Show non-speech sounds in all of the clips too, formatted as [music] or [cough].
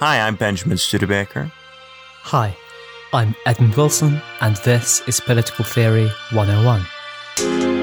Hi, I'm Benjamin Studebaker. Hi, I'm Edmund Wilson, and this is Political Theory 101.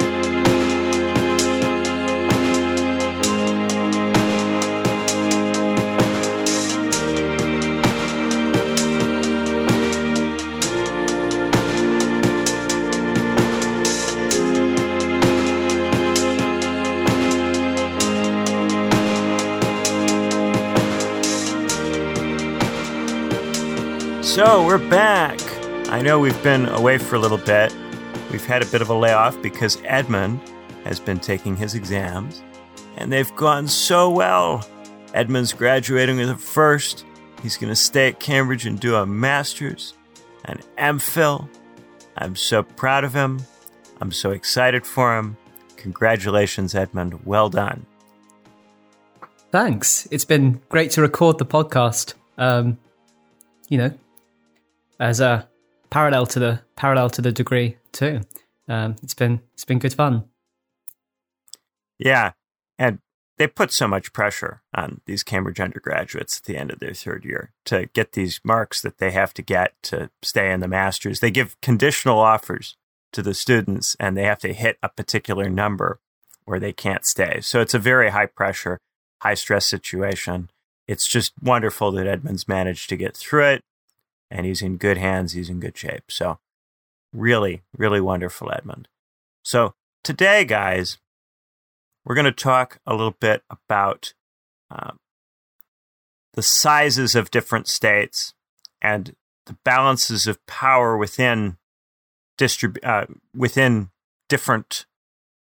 Know we've been away for a little bit. We've had a bit of a layoff because Edmund has been taking his exams, and they've gone so well. Edmund's graduating with a first. He's going to stay at Cambridge and do a master's, an MPhil. I'm so proud of him. I'm so excited for him. Congratulations, Edmund. Well done. Thanks. It's been great to record the podcast. Um, you know, as a parallel to the parallel to the degree too. Um, it's been it's been good fun. Yeah, and they put so much pressure on these Cambridge undergraduates at the end of their third year to get these marks that they have to get to stay in the masters. They give conditional offers to the students, and they have to hit a particular number or they can't stay. So it's a very high pressure, high stress situation. It's just wonderful that Edmund's managed to get through it and he's in good hands. He's in good shape. So, really, really wonderful, Edmund. So, today, guys, we're going to talk a little bit about um, the sizes of different states and the balances of power within distrib- uh, within different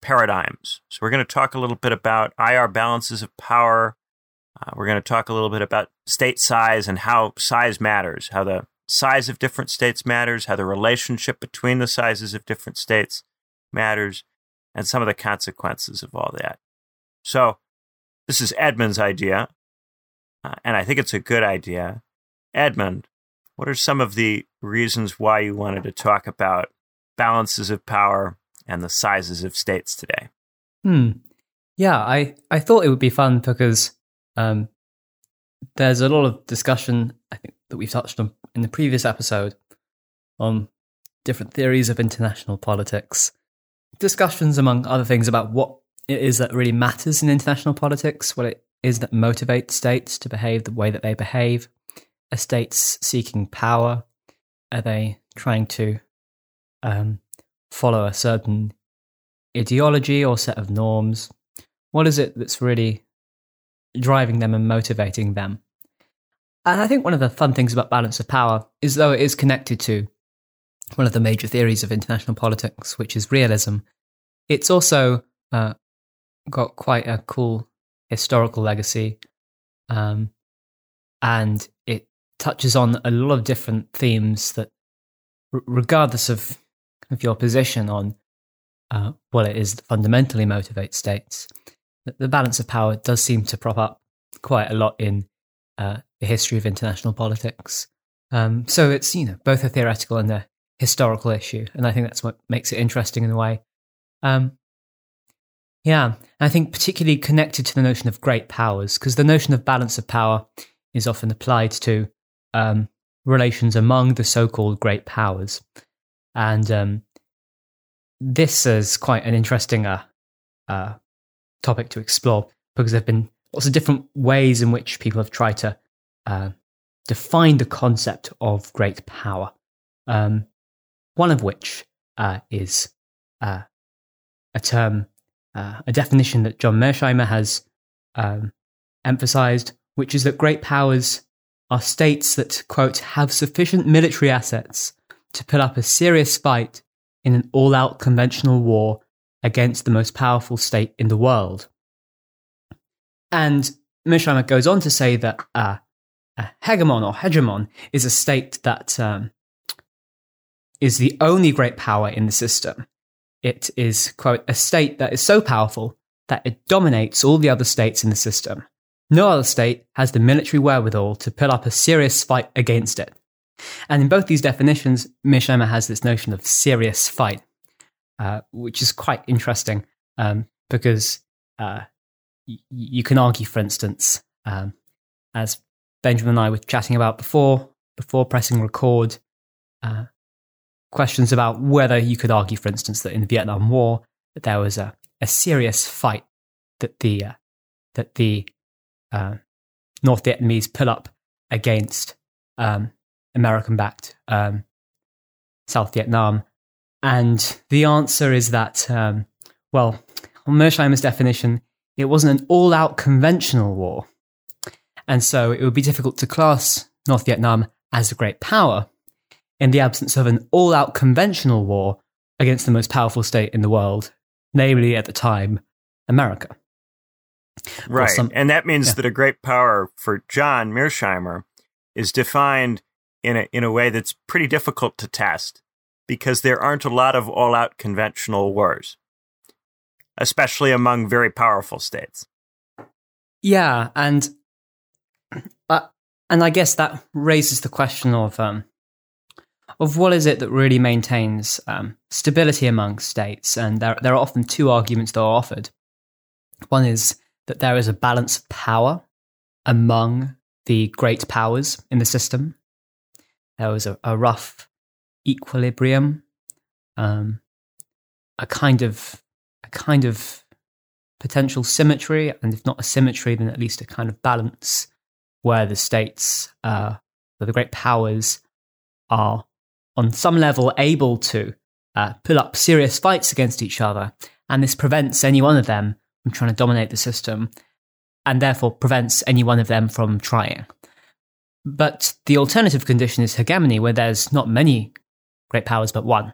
paradigms. So, we're going to talk a little bit about IR balances of power. Uh, we're going to talk a little bit about state size and how size matters, how the size of different states matters, how the relationship between the sizes of different states matters, and some of the consequences of all that. So, this is Edmund's idea, uh, and I think it's a good idea. Edmund, what are some of the reasons why you wanted to talk about balances of power and the sizes of states today? Hmm. Yeah, I, I thought it would be fun because um, there's a lot of discussion, I think, that we've touched on in the previous episode on different theories of international politics. Discussions, among other things, about what it is that really matters in international politics, what it is that motivates states to behave the way that they behave. Are states seeking power? Are they trying to um, follow a certain ideology or set of norms? What is it that's really driving them and motivating them. And I think one of the fun things about balance of power is though it is connected to one of the major theories of international politics, which is realism, it's also uh, got quite a cool historical legacy. Um, and it touches on a lot of different themes that, r- regardless of, of your position on uh, what it is that fundamentally motivates states, the balance of power does seem to prop up quite a lot in uh, the history of international politics. Um, so it's you know both a theoretical and a historical issue, and I think that's what makes it interesting in a way. Um, yeah, I think particularly connected to the notion of great powers, because the notion of balance of power is often applied to um, relations among the so-called great powers, and um, this is quite an interesting uh, uh, topic to explore because there have been lots of different ways in which people have tried to uh, define the concept of great power. Um, one of which uh, is uh, a term, uh, a definition that John Mearsheimer has um, emphasized, which is that great powers are states that, quote, have sufficient military assets to put up a serious fight in an all out conventional war against the most powerful state in the world. And Mearsheimer goes on to say that uh, a hegemon or hegemon is a state that um, is the only great power in the system. It is, quote, a state that is so powerful that it dominates all the other states in the system. No other state has the military wherewithal to put up a serious fight against it. And in both these definitions, Mearsheimer has this notion of serious fight, uh, which is quite interesting um, because uh, y- you can argue, for instance, um, as Benjamin and I were chatting about before before pressing record. Uh, questions about whether you could argue, for instance, that in the Vietnam War that there was a, a serious fight that the uh, that the uh, North Vietnamese put up against um, American-backed um, South Vietnam, and the answer is that um, well, on Mearsheimer's definition, it wasn't an all-out conventional war, and so it would be difficult to class North Vietnam as a great power in the absence of an all-out conventional war against the most powerful state in the world, namely at the time America. Right. Some, and that means yeah. that a great power for John Mearsheimer is defined in a, in a way that's pretty difficult to test because there aren't a lot of all out conventional wars, especially among very powerful states. Yeah. And, uh, and I guess that raises the question of, um, of what is it that really maintains um, stability among states. And there, there are often two arguments that are offered. One is that there is a balance of power among the great powers in the system. There was a, a rough equilibrium, um, a kind of a kind of potential symmetry, and if not a symmetry, then at least a kind of balance where the states, uh, where the great powers are on some level able to uh, pull up serious fights against each other, and this prevents any one of them from trying to dominate the system and therefore prevents any one of them from trying. But the alternative condition is hegemony, where there's not many great powers but one.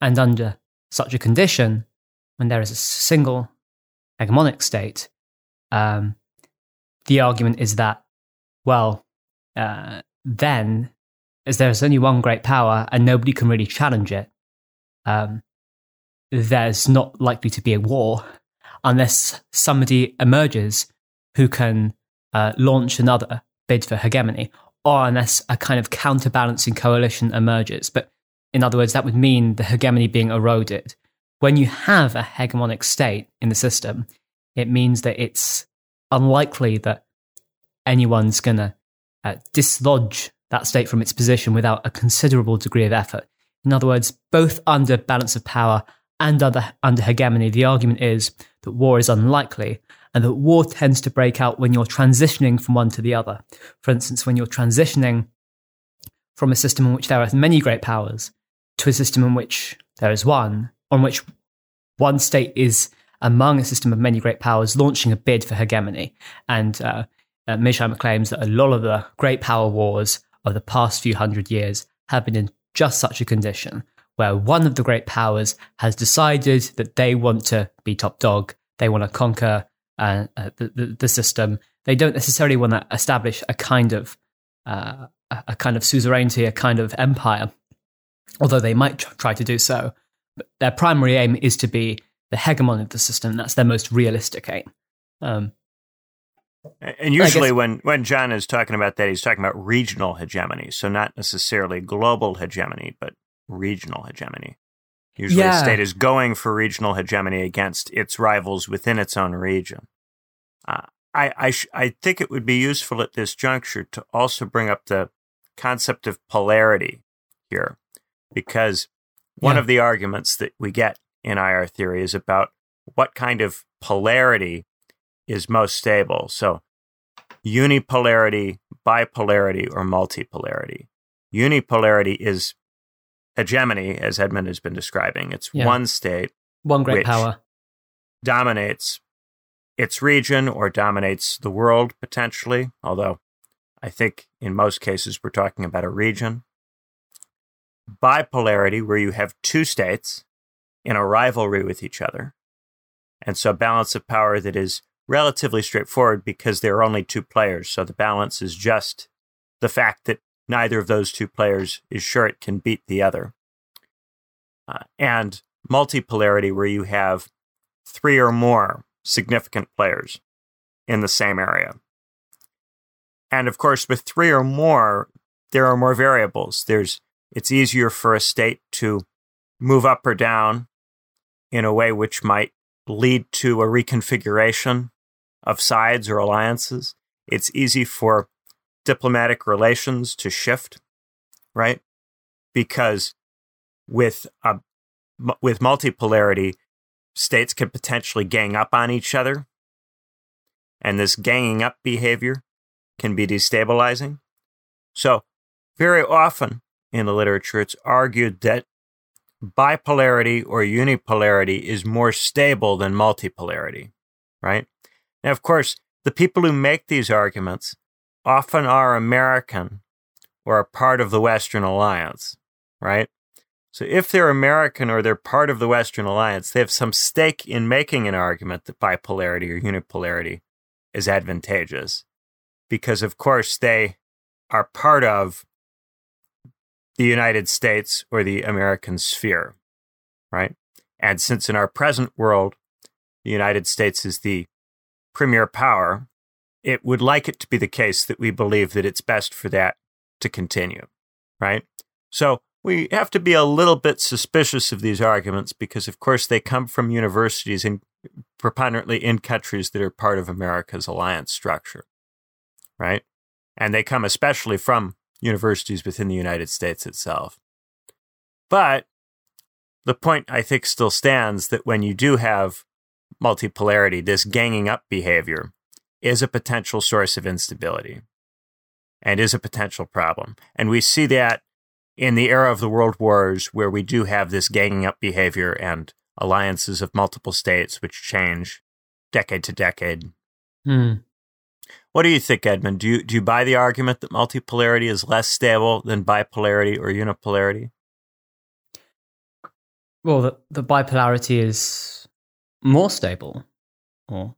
And under such a condition, when there is a single hegemonic state, um, the argument is that, well, uh, then, as there's only one great power and nobody can really challenge it, um, there's not likely to be a war unless somebody emerges who can uh, launch another bid for hegemony, or unless a kind of counterbalancing coalition emerges. But in other words, that would mean the hegemony being eroded. When you have a hegemonic state in the system, it means that it's unlikely that anyone's going to uh, dislodge that state from its position without a considerable degree of effort. In other words, both under balance of power and under, under hegemony, the argument is that war is unlikely and that war tends to break out when you're transitioning from one to the other. For instance, when you're transitioning from a system in which there are many great powers to a system in which there is one, on which one state is among a system of many great powers launching a bid for hegemony. And uh, uh, claims that a lot of the great power wars of the past few hundred years have been in just such a condition, where one of the great powers has decided that they want to be top dog, they want to conquer uh, uh, the, the, the system. They don't necessarily want to establish a kind of uh, a kind of suzerainty, a kind of empire, although they might try to do so. But their primary aim is to be the hegemon of the system. That's their most realistic aim. Um, and usually, guess, when, when John is talking about that, he's talking about regional hegemony. So, not necessarily global hegemony, but regional hegemony. Usually, yeah. a state is going for regional hegemony against its rivals within its own region. Uh, I I, sh- I think it would be useful at this juncture to also bring up the concept of polarity here, because one yeah. of the arguments that we get in IR theory is about what kind of polarity is most stable. So, unipolarity, bipolarity, or multipolarity. Unipolarity is hegemony, as Edmund has been describing. It's yeah. one state, one great power dominates its region or dominates the world potentially, although I think in most cases we're talking about a region. Bipolarity, where you have two states in a rivalry with each other. And so, balance of power that is relatively straightforward because there are only two players. So, the balance is just the fact that neither of those two players is sure it can beat the other. Uh, and multipolarity, where you have three or more significant players in the same area. And of course, with three or more, there are more variables. There's it's easier for a state to move up or down in a way which might lead to a reconfiguration of sides or alliances. It's easy for diplomatic relations to shift, right? Because with a with multipolarity, states can potentially gang up on each other, and this ganging up behavior can be destabilizing. So, very often in the literature, it's argued that bipolarity or unipolarity is more stable than multipolarity, right? Now, of course, the people who make these arguments often are American or are part of the Western Alliance, right? So if they're American or they're part of the Western Alliance, they have some stake in making an argument that bipolarity or unipolarity is advantageous. Because, of course, they are part of the United States or the American sphere, right? And since in our present world, the United States is the premier power, it would like it to be the case that we believe that it's best for that to continue, right? So we have to be a little bit suspicious of these arguments because, of course, they come from universities and preponderantly in countries that are part of America's alliance structure, right? And they come especially from universities within the United States itself. But the point I think still stands that when you do have multipolarity, this ganging up behavior is a potential source of instability and is a potential problem. And we see that in the era of the world wars, where we do have this ganging up behavior and alliances of multiple states which change decade to decade. Hmm. What do you think, Edmund? Do you do you buy the argument that multipolarity is less stable than bipolarity or unipolarity? Well, the, the bipolarity is more stable, or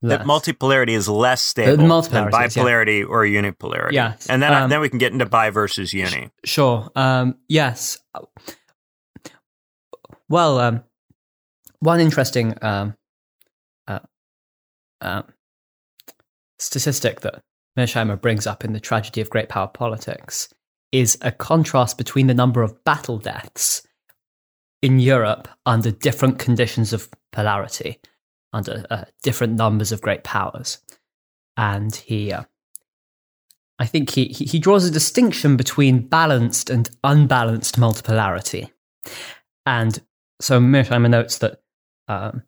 less. that multipolarity is less stable than bipolarity yeah. or unipolarity. Yes, and then um, then we can get into bi versus uni. Sure. Um, yes. Well, um, one interesting um, uh, uh, statistic that Mearsheimer brings up in the tragedy of great power politics is a contrast between the number of battle deaths in Europe under different conditions of polarity under uh, different numbers of great powers. And he, uh, I think he, he draws a distinction between balanced and unbalanced multipolarity. And so Mearsheimer notes that um,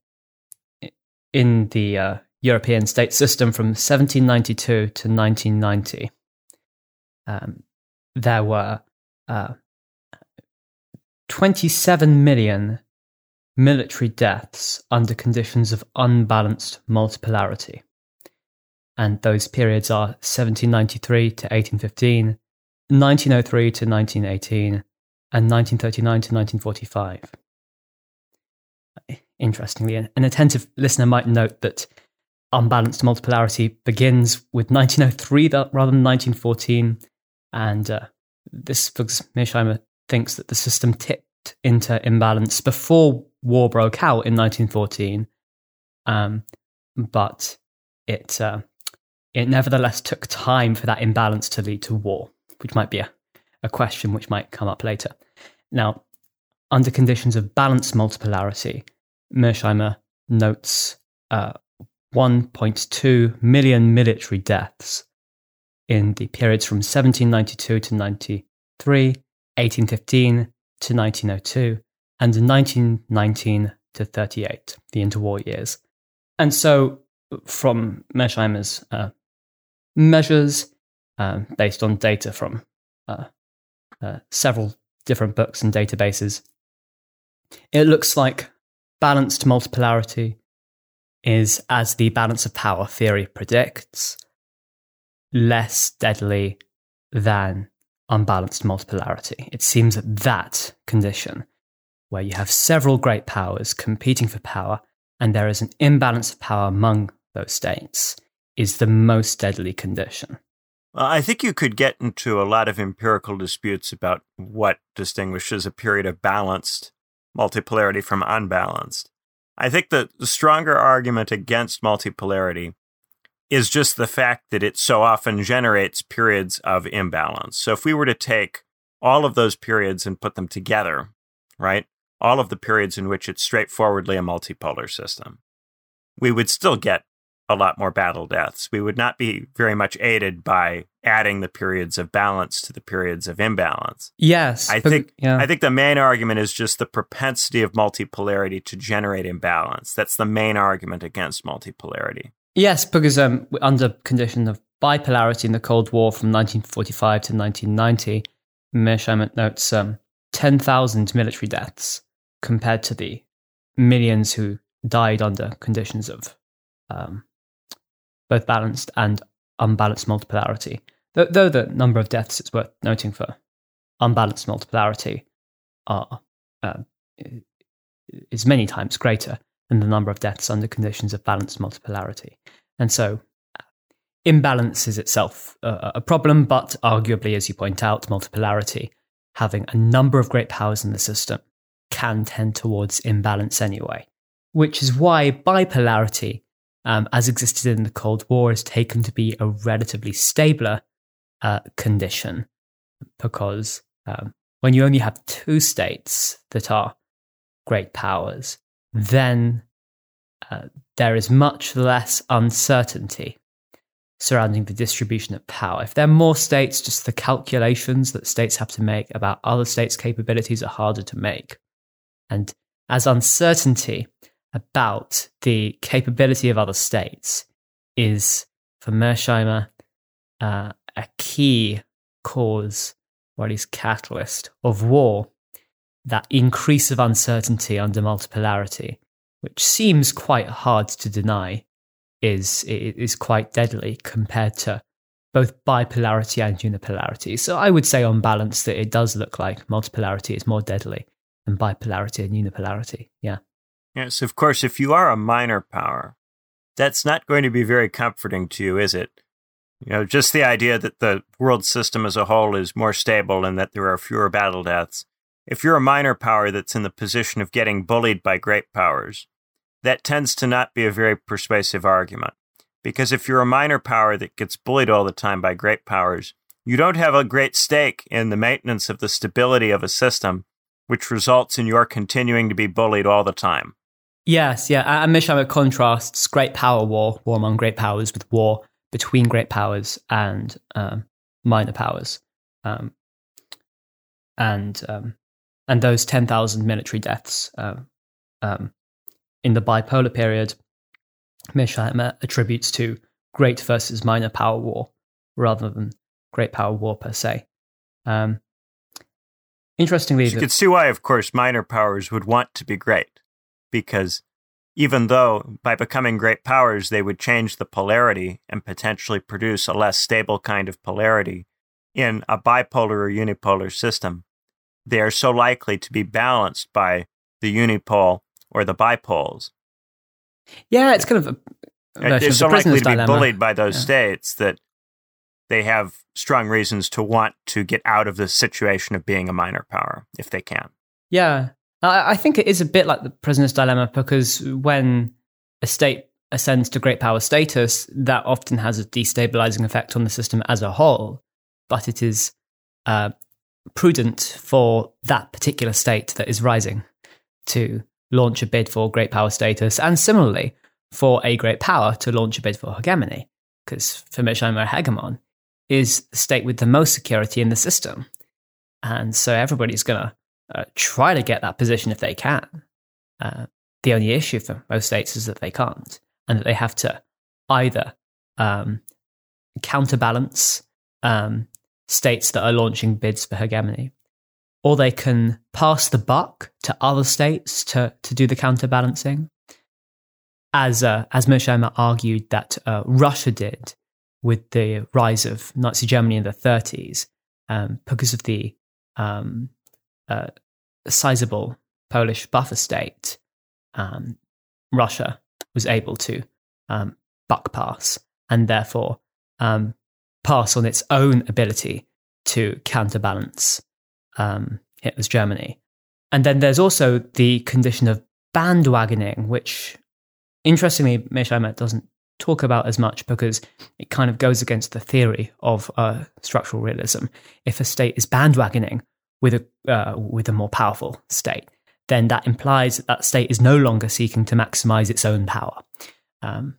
in the uh, European state system from 1792 to 1990, um, there were uh, 27 million military deaths under conditions of unbalanced multipolarity. And those periods are 1793 to 1815, 1903 to 1918, and 1939 to 1945. Interestingly, an attentive listener might note that unbalanced multipolarity begins with 1903 rather than 1914, and uh, this because Mearsheimer thinks that the system tipped into imbalance before war broke out in 1914, um, but it uh, it nevertheless took time for that imbalance to lead to war, which might be a, a question which might come up later. Now, under conditions of balanced multipolarity, Mearsheimer notes uh, 1.2 million military deaths in the periods from 1792 to 93, 1815 to 1902, and 1919 to 38, the interwar years. And so, from Mearsheimer's uh, measures, um, based on data from uh, uh, several different books and databases, it looks like balanced multipolarity is, as the balance of power theory predicts, less deadly than unbalanced multipolarity. It seems that that condition where you have several great powers competing for power and there is an imbalance of power among those states is the most deadly condition. Well, I think you could get into a lot of empirical disputes about what distinguishes a period of balanced multipolarity from unbalanced. I think that the stronger argument against multipolarity is just the fact that it so often generates periods of imbalance. So if we were to take all of those periods and put them together, right? all of the periods in which it's straightforwardly a multipolar system. We would still get a lot more battle deaths. We would not be very much aided by adding the periods of balance to the periods of imbalance. Yes, I but- think yeah. I think the main argument is just the propensity of multipolarity to generate imbalance. That's the main argument against multipolarity. Yes, because um, under condition of bipolarity in the Cold War from 1945 to 1990, Mearsheimer notes um, 10,000 military deaths compared to the millions who died under conditions of um, both balanced and unbalanced multipolarity. Though, the number of deaths it's worth noting for unbalanced multipolarity are uh, is many times greater than the number of deaths under conditions of balanced multipolarity. And so imbalance is itself a, a problem, but arguably, as you point out, multipolarity, having a number of great powers in the system, can tend towards imbalance anyway. Which is why bipolarity, um, as existed in the Cold War, is taken to be a relatively stabler uh, condition because um, when you only have two states that are great powers, then uh, there is much less uncertainty surrounding the distribution of power. If there are more states, just the calculations that states have to make about other states' capabilities are harder to make. And as uncertainty about the capability of other states is, for Mearsheimer uh, a key cause, or at least catalyst, of war, that increase of uncertainty under multipolarity, which seems quite hard to deny, is is quite deadly compared to both bipolarity and unipolarity. So I would say on balance that it does look like multipolarity is more deadly than bipolarity and unipolarity. Yeah. Yes, of course, if you are a minor power, that's not going to be very comforting to you, is it? You know, just the idea that the world system as a whole is more stable and that there are fewer battle deaths. If you're a minor power that's in the position of getting bullied by great powers, that tends to not be a very persuasive argument. Because if you're a minor power that gets bullied all the time by great powers, you don't have a great stake in the maintenance of the stability of a system, which results in your continuing to be bullied all the time. Yes, yeah. And Mearsheimer contrasts great power war, war among great powers, with war between great powers and um, minor powers. Um, and um, and those 10,000 military deaths uh, um, in the bipolar period, Mearsheimer attributes to great versus minor power war rather than great power war per se. Um, interestingly, You the- could see why, of course, minor powers would want to be great, because even though by becoming great powers they would change the polarity and potentially produce a less stable kind of polarity in a bipolar or unipolar system, they are so likely to be balanced by the unipole or the bipoles. yeah, it's kind of a They're so likely to be bullied by those Yeah. states that they have strong reasons to want to get out of the situation of being a minor power if they can. Yeah, I, think it is a bit like the prisoner's dilemma because when a state ascends to great power status, that often has a destabilizing effect on the system as a whole. But it is uh, prudent for that particular state that is rising to launch a bid for great power status, and similarly for a great power to launch a bid for hegemony. Because for Mearsheimer, a hegemon is the state with the most security in the system. And so everybody's going to uh, try to get that position if they can. Uh, the only issue for most states is that they can't, and that they have to either um, counterbalance um, states that are launching bids for hegemony, or they can pass the buck to other states to, to do the counterbalancing, as uh, as Mearsheimer argued that uh, Russia did with the rise of Nazi Germany in the 30s, um, because of the um, uh, sizable Polish buffer state, um, Russia was able to um, buck pass and therefore um, pass on its own ability to counterbalance um, Hitler's Germany. And then there's also the condition of bandwagoning, which interestingly, Mearsheimer doesn't talk about as much because it kind of goes against the theory of uh, structural realism. If a state is bandwagoning with a uh, with a more powerful state, then that implies that that state is no longer seeking to maximize its own power. Um,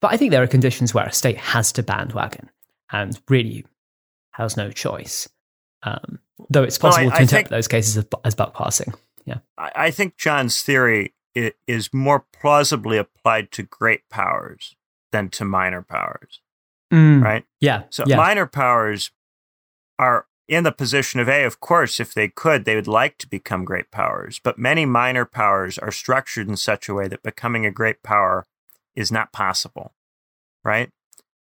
but I think there are conditions where a state has to bandwagon and really has no choice. Um, though it's possible I, to interpret those cases as, as buck passing. Yeah, I think John's theory is more plausibly applied to great powers than to minor powers. Mm, right? Yeah. So yeah. minor powers are in the position of A, of course, if they could, they would like to become great powers. But many minor powers are structured in such a way that becoming a great power is not possible. Right?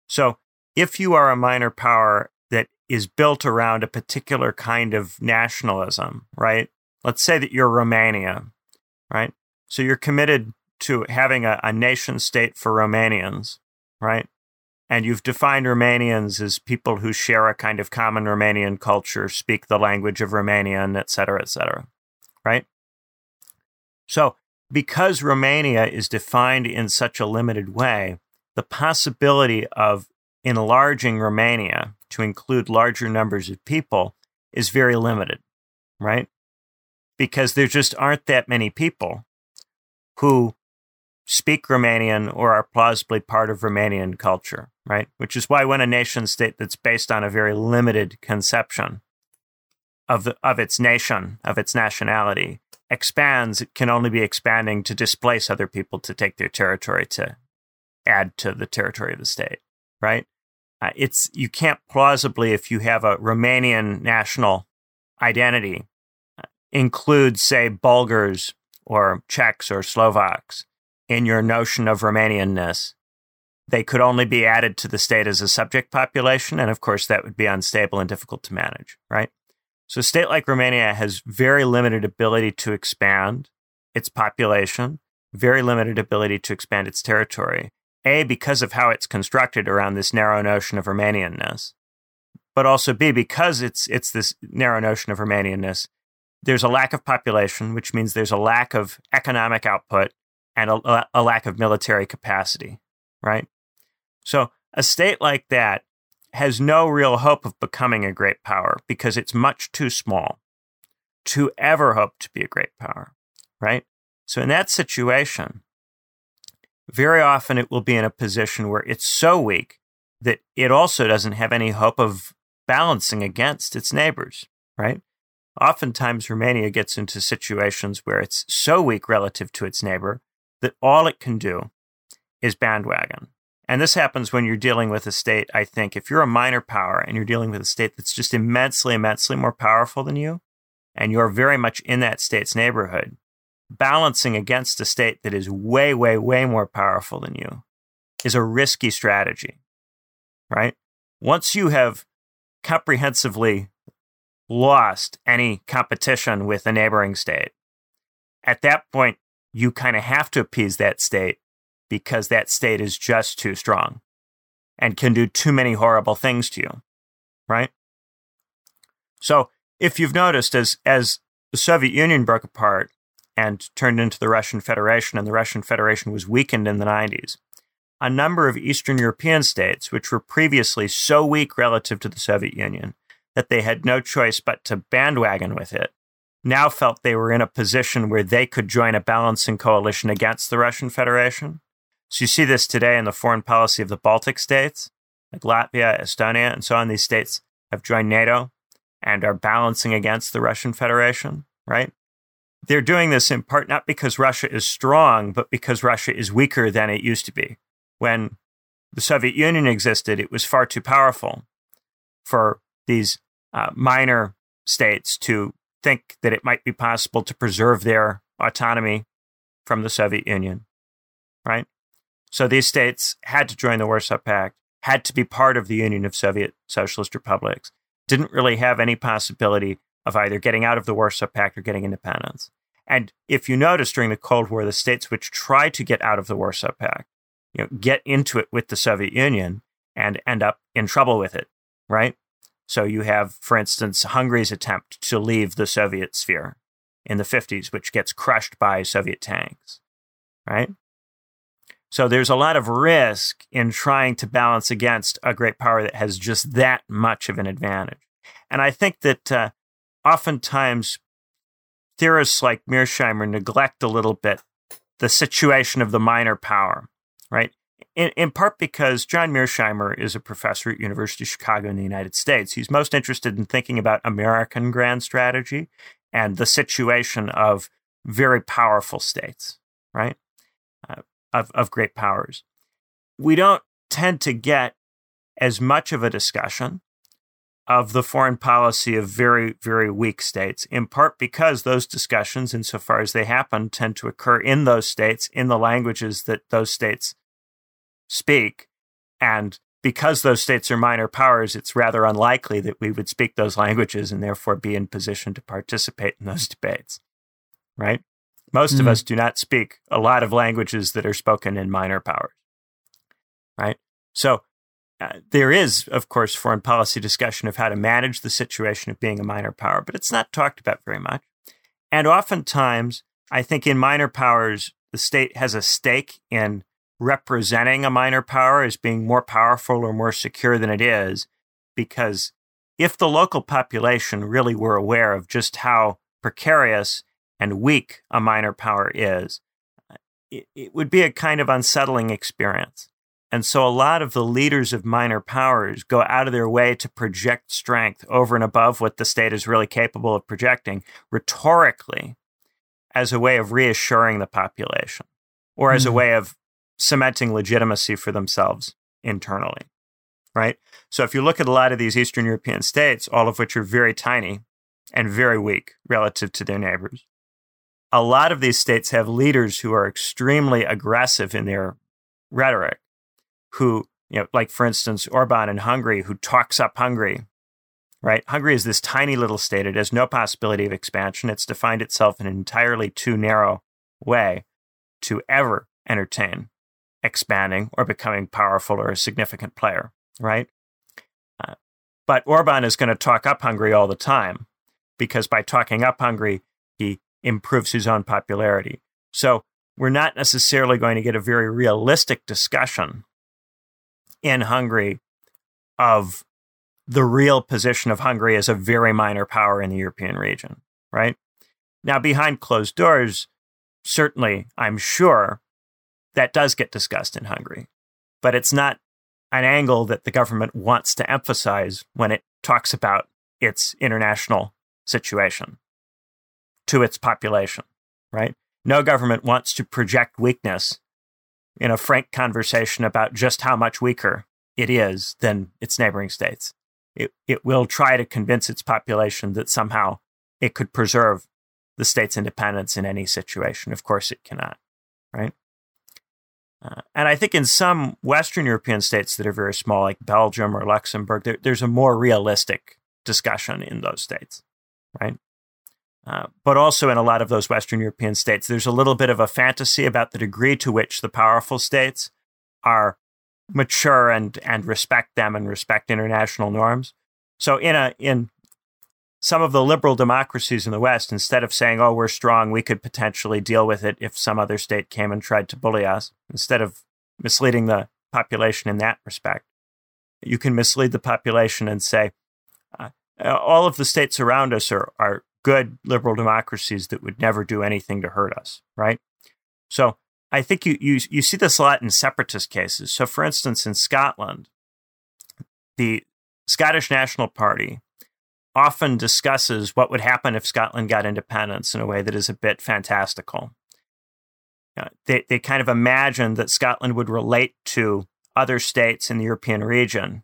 So if you are a minor power that is built around a particular kind of nationalism, right? Let's say that you're Romania, right? So you're committed to having a, a nation state for Romanians, right? And you've defined Romanians as people who share a kind of common Romanian culture, speak the language of Romanian, et cetera, et cetera, right? So because Romania is defined in such a limited way, the possibility of enlarging Romania to include larger numbers of people is very limited, right? Because there just aren't that many people who speak Romanian or are plausibly part of Romanian culture, right? Which is why when a nation state that's based on a very limited conception of the, of its nation, of its nationality, expands, it can only be expanding to displace other people to take their territory to add to the territory of the state, right? Uh, it's you can't plausibly, if you have a Romanian national identity, uh, include say Bulgars or Czechs or Slovaks in your notion of Romanianness. They could only be added to the state as a subject population, and of course that would be unstable and difficult to manage, right? So a state like Romania has very limited ability to expand its population, very limited ability to expand its territory. A, because of how it's constructed around this narrow notion of Romanianness, but also B, because it's it's this narrow notion of Romanianness, there's a lack of population, which means there's a lack of economic output and a, a lack of military capacity, right? So a state like that has no real hope of becoming a great power because it's much too small to ever hope to be a great power, right? So in that situation, very often it will be in a position where it's so weak that it also doesn't have any hope of balancing against its neighbors, right? Oftentimes, Romania gets into situations where it's so weak relative to its neighbor that all it can do is bandwagon. And this happens when you're dealing with a state, I think, if you're a minor power and you're dealing with a state that's just immensely, immensely more powerful than you, and you're very much in that state's neighborhood, balancing against a state that is way, way, way more powerful than you is a risky strategy, right? Once you have comprehensively lost any competition with a neighboring state, at that point, you kind of have to appease that state because that state is just too strong and can do too many horrible things to you, right? So, if you've noticed, as, as the Soviet Union broke apart, and turned into the Russian Federation, and the Russian Federation was weakened in the 90s. A number of Eastern European states, which were previously so weak relative to the Soviet Union that they had no choice but to bandwagon with it, now felt they were in a position where they could join a balancing coalition against the Russian Federation. So you see this today in the foreign policy of the Baltic states, like Latvia, Estonia, and so on. These states have joined NATO and are balancing against the Russian Federation, right? They're doing this in part not because Russia is strong, but because Russia is weaker than it used to be. When the Soviet Union existed, it was far too powerful for these uh, minor states to think that it might be possible to preserve their autonomy from the Soviet Union, right? So these states had to join the Warsaw Pact, had to be part of the Union of Soviet Socialist Republics, didn't really have any possibility of either getting out of the Warsaw Pact or getting independence. And if you notice during the Cold War, the states which tried to get out of the Warsaw Pact, you know, get into it with the Soviet Union and end up in trouble with it, right? So you have, for instance, Hungary's attempt to leave the Soviet sphere in the 50s, which gets crushed by Soviet tanks, right? So there's a lot of risk in trying to balance against a great power that has just that much of an advantage. And I think that uh, oftentimes theorists like Mearsheimer neglect a little bit the situation of the minor power, right? in, in part because John Mearsheimer is a professor at University of Chicago in the United States. He's most interested in thinking about American grand strategy and the situation of very powerful states, right? Uh, of, of great powers. We don't tend to get as much of a discussion of the foreign policy of very, very weak states, in part because those discussions, insofar as they happen, tend to occur in those states in the languages that those states speak. And because those states are minor powers, it's rather unlikely that we would speak those languages and therefore be in position to participate in those [laughs] debates, right? Most mm-hmm. of us do not speak a lot of languages that are spoken in minor powers, right? So uh, there is, of course, foreign policy discussion of how to manage the situation of being a minor power, but it's not talked about very much. And oftentimes, I think in minor powers, the state has a stake in representing a minor power as being more powerful or more secure than it is, because if the local population really were aware of just how precarious and weak a minor power is, it, it would be a kind of unsettling experience. And so a lot of the leaders of minor powers go out of their way to project strength over and above what the state is really capable of projecting rhetorically as a way of reassuring the population or as mm. a hmm. way of cementing legitimacy for themselves internally. Right? So if you look at a lot of these Eastern European states, all of which are very tiny and very weak relative to their neighbors, a lot of these states have leaders who are extremely aggressive in their rhetoric who, you know, like for instance, Orban in Hungary, who talks up Hungary, right? Hungary is this tiny little state. It has no possibility of expansion. It's defined itself in an entirely too narrow way to ever entertain expanding or becoming powerful or a significant player, right? Uh, but Orban is going to talk up Hungary all the time because by talking up Hungary, he improves his own popularity. So we're not necessarily going to get a very realistic discussion in Hungary of the real position of Hungary as a very minor power in the European region, right? Now, behind closed doors, certainly, I'm sure that does get discussed in Hungary, but it's not an angle that the government wants to emphasize when it talks about its international situation to its population, right? No government wants to project weakness in a frank conversation about just how much weaker it is than its neighboring states. It, it will try to convince its population that somehow it could preserve the state's independence in any situation. Of course, it cannot, right? Uh, and I think in some Western European states that are very small, like Belgium or Luxembourg, there, there's a more realistic discussion in those states, right? Uh, but also in a lot of those Western European states, there's a little bit of a fantasy about the degree to which the powerful states are mature and and respect them and respect international norms. So in a in some of the liberal democracies in the West, instead of saying, "Oh, we're strong, we could potentially deal with it if some other state came and tried to bully us," instead of misleading the population in that respect, you can mislead the population and say, uh, "All of the states around us are are good liberal democracies that would never do anything to hurt us, right? So I think you, you, you see this a lot in separatist cases. So, for instance, in Scotland, the Scottish National Party often discusses what would happen if Scotland got independence in a way that is a bit fantastical. Uh, they, they kind of imagine that Scotland would relate to other states in the European region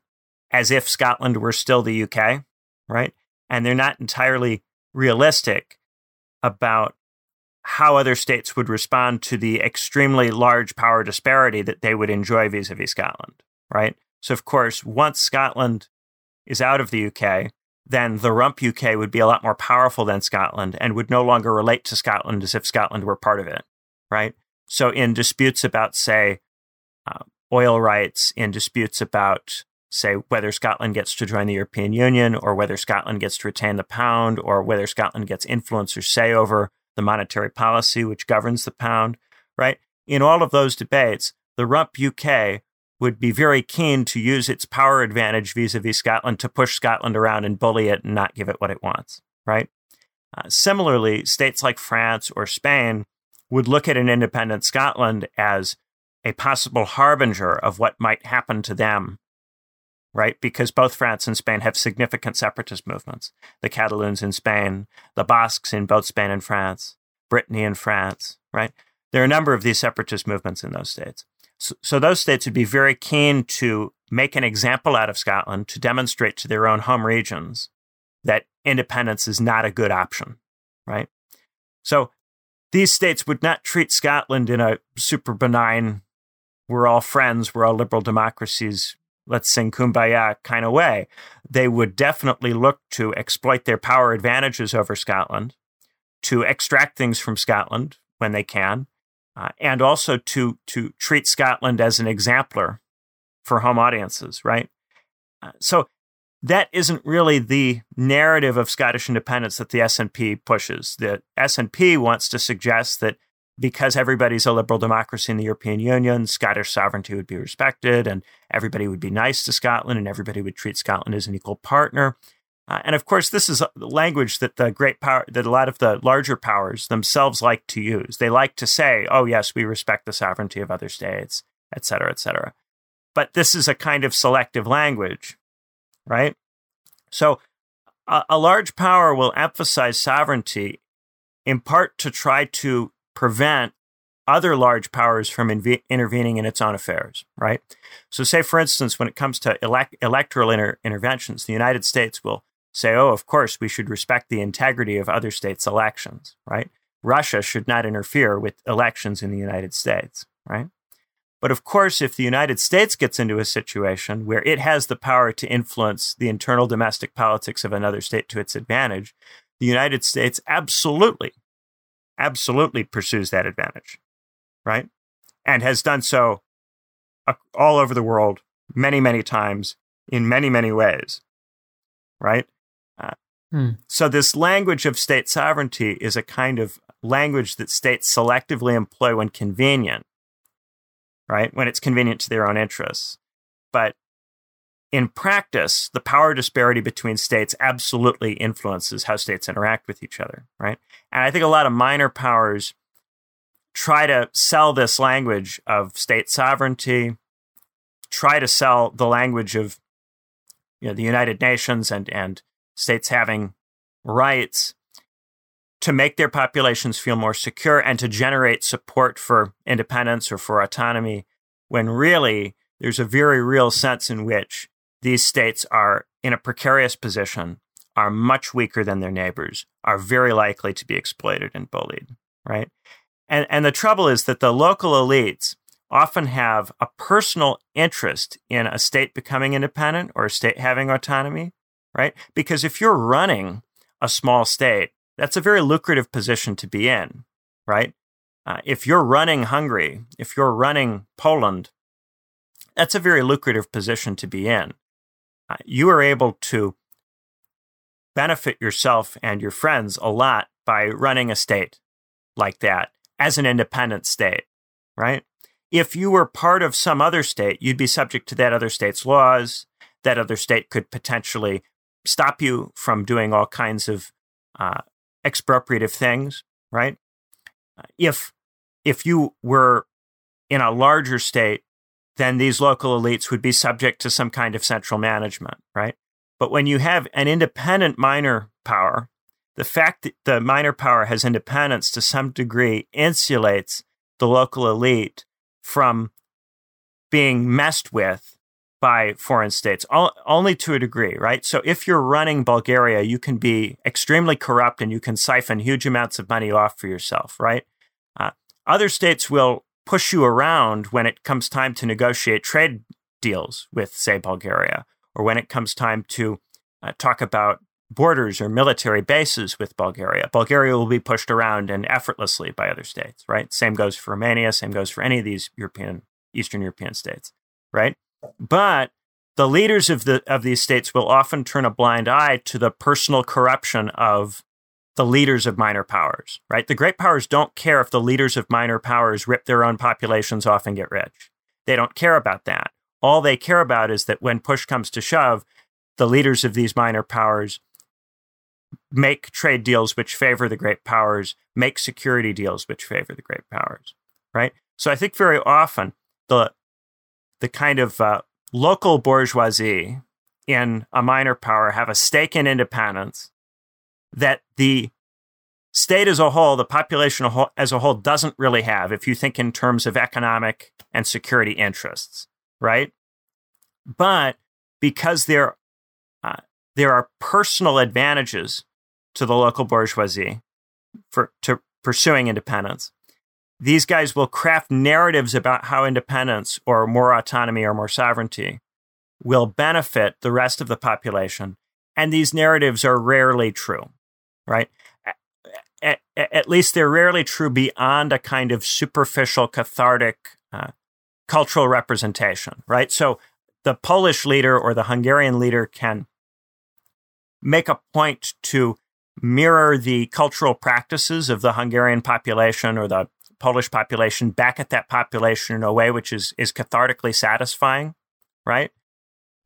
as if Scotland were still the UK, right? And they're not entirely realistic about how other states would respond to the extremely large power disparity that they would enjoy vis a vis Scotland, right? So, of course, once Scotland is out of the UK, then the rump UK would be a lot more powerful than Scotland and would no longer relate to Scotland as if Scotland were part of it, right? So, in disputes about, say, uh, oil rights, in disputes about say whether Scotland gets to join the European Union or whether Scotland gets to retain the pound or whether Scotland gets influence or say over the monetary policy which governs the pound, right? In all of those debates, the rump UK would be very keen to use its power advantage vis-a-vis Scotland to push Scotland around and bully it and not give it what it wants, right? Uh, similarly, states like France or Spain would look at an independent Scotland as a possible harbinger of what might happen to them, right? Because both France and Spain have significant separatist movements. The Catalans in Spain, the Basques in both Spain and France, Brittany in France, right? There are a number of these separatist movements in those states. So, so those states would be very keen to make an example out of Scotland to demonstrate to their own home regions that independence is not a good option, right? So these states would not treat Scotland in a super benign, we're all friends, we're all liberal democracies, let's sing kumbaya kind of way. They would definitely look to exploit their power advantages over Scotland, to extract things from Scotland when they can, uh, and also to to treat Scotland as an exemplar for home audiences, right? Uh, so that isn't really the narrative of Scottish independence that the SNP pushes. The SNP wants to suggest that because everybody's a liberal democracy in the European Union, Scottish sovereignty would be respected and everybody would be nice to Scotland and everybody would treat Scotland as an equal partner. Uh, and of course, this is language that the great power, that a lot of the larger powers themselves like to use. They like to say, oh, yes, we respect the sovereignty of other states, et cetera, et cetera. But this is a kind of selective language right? So a, a large power will emphasize sovereignty in part to try to prevent other large powers from inv- intervening in its own affairs, right? So, say, for instance, when it comes to elect- electoral inter- interventions, the United States will say, oh, of course, we should respect the integrity of other states' elections, right? Russia should not interfere with elections in the United States, right? But of course, if the United States gets into a situation where it has the power to influence the internal domestic politics of another state to its advantage, the United States absolutely, absolutely pursues that advantage, right? And has done so all over the world many, many times in many, many ways, right? Uh, hmm. So, this language of state sovereignty is a kind of language that states selectively employ when convenient right? When it's convenient to their own interests. But in practice, the power disparity between states absolutely influences how states interact with each other, right? And I think a lot of minor powers try to sell this language of state sovereignty, try to sell the language of you know, the United Nations and, and states having rights to make their populations feel more secure and to generate support for independence or for autonomy, when really there's a very real sense in which these states are in a precarious position, are much weaker than their neighbors, are very likely to be exploited and bullied, right? And, and the trouble is that the local elites often have a personal interest in a state becoming independent or a state having autonomy, right? Because if you're running a small state, that's a very lucrative position to be in, right? Uh, if you're running Hungary, if you're running Poland, that's a very lucrative position to be in. Uh, you are able to benefit yourself and your friends a lot by running a state like that as an independent state, right? If you were part of some other state, you'd be subject to that other state's laws. That other state could potentially stop you from doing all kinds of uh, expropriative things, right? If if you were in a larger state, then these local elites would be subject to some kind of central management, right? But when you have an independent minor power, the fact that the minor power has independence to some degree insulates the local elite from being messed with by foreign states, only to a degree, right? So if you're running Bulgaria, you can be extremely corrupt and you can siphon huge amounts of money off for yourself, right? Uh, other states will push you around when it comes time to negotiate trade deals with, say, Bulgaria, or when it comes time to uh, talk about borders or military bases with Bulgaria. Bulgaria will be pushed around and effortlessly by other states, right? Same goes for Romania, same goes for any of these European, Eastern European states, right? But the leaders of the of these states will often turn a blind eye to the personal corruption of the leaders of minor powers, right? The great powers don't care if the leaders of minor powers rip their own populations off and get rich. They don't care about that. All they care about is that when push comes to shove, the leaders of these minor powers make trade deals which favor the great powers, make security deals which favor the great powers, right? So I think very often the the kind of uh, local bourgeoisie in a minor power have a stake in independence that the state as a whole, the population as a whole, doesn't really have. If you think in terms of economic and security interests, right? But because there uh, there are personal advantages to the local bourgeoisie for to pursuing independence. These guys will craft narratives about how independence or more autonomy or more sovereignty will benefit the rest of the population. And these narratives are rarely true, right? At, at least they're rarely true beyond a kind of superficial, cathartic uh, cultural representation, right? So the Polish leader or the Hungarian leader can make a point to mirror the cultural practices of the Hungarian population or the Polish population back at that population in a way which is is cathartically satisfying, right?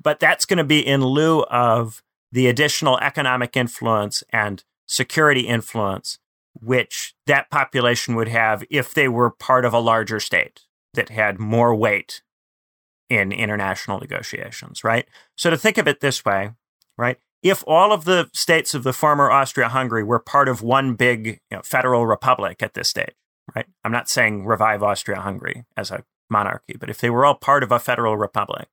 But that's going to be in lieu of the additional economic influence and security influence which that population would have if they were part of a larger state that had more weight in international negotiations, right? So to think of it this way, right? if all of the states of the former Austria-Hungary were part of one big you know, federal republic at this stage, right? I'm not saying revive Austria-Hungary as a monarchy, but if they were all part of a federal republic,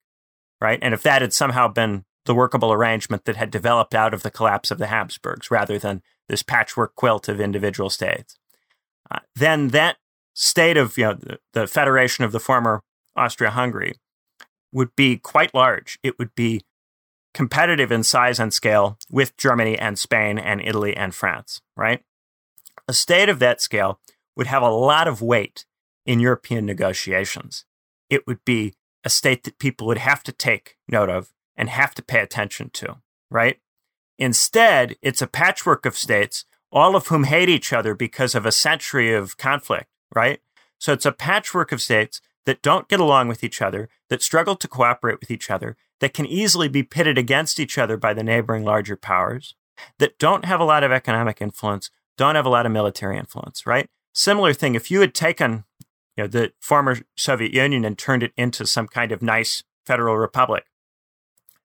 right? And if that had somehow been the workable arrangement that had developed out of the collapse of the Habsburgs rather than this patchwork quilt of individual states, uh, then that state of, you know, the, the federation of the former Austria-Hungary would be quite large. It would be competitive in size and scale with Germany and Spain and Italy and France, right? A state of that scale would have a lot of weight in European negotiations. It would be a state that people would have to take note of and have to pay attention to, right? Instead, it's a patchwork of states, all of whom hate each other because of a century of conflict, right? So it's a patchwork of states that don't get along with each other, that struggle to cooperate with each other, that can easily be pitted against each other by the neighboring larger powers, that don't have a lot of economic influence, don't have a lot of military influence, right? Similar thing, if you had taken you know, the former Soviet Union and turned it into some kind of nice federal republic,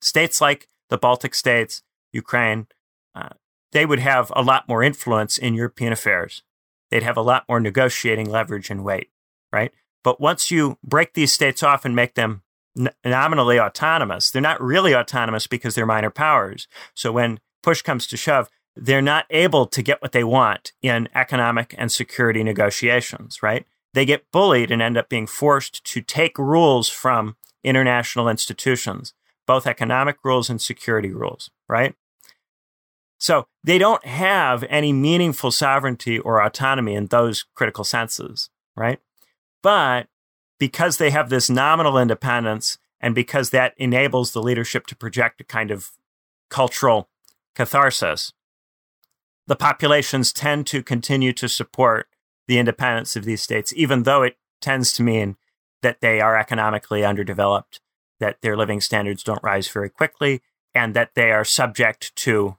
states like the Baltic states, Ukraine, uh, they would have a lot more influence in European affairs. They'd have a lot more negotiating leverage and weight, right? But once you break these states off and make them nominally autonomous. They're not really autonomous because they're minor powers. So when push comes to shove, they're not able to get what they want in economic and security negotiations, right? They get bullied and end up being forced to take rules from international institutions, both economic rules and security rules, right? So they don't have any meaningful sovereignty or autonomy in those critical senses, right? But because they have this nominal independence and because that enables the leadership to project a kind of cultural catharsis, the populations tend to continue to support the independence of these states, even though it tends to mean that they are economically underdeveloped, that their living standards don't rise very quickly, and that they are subject to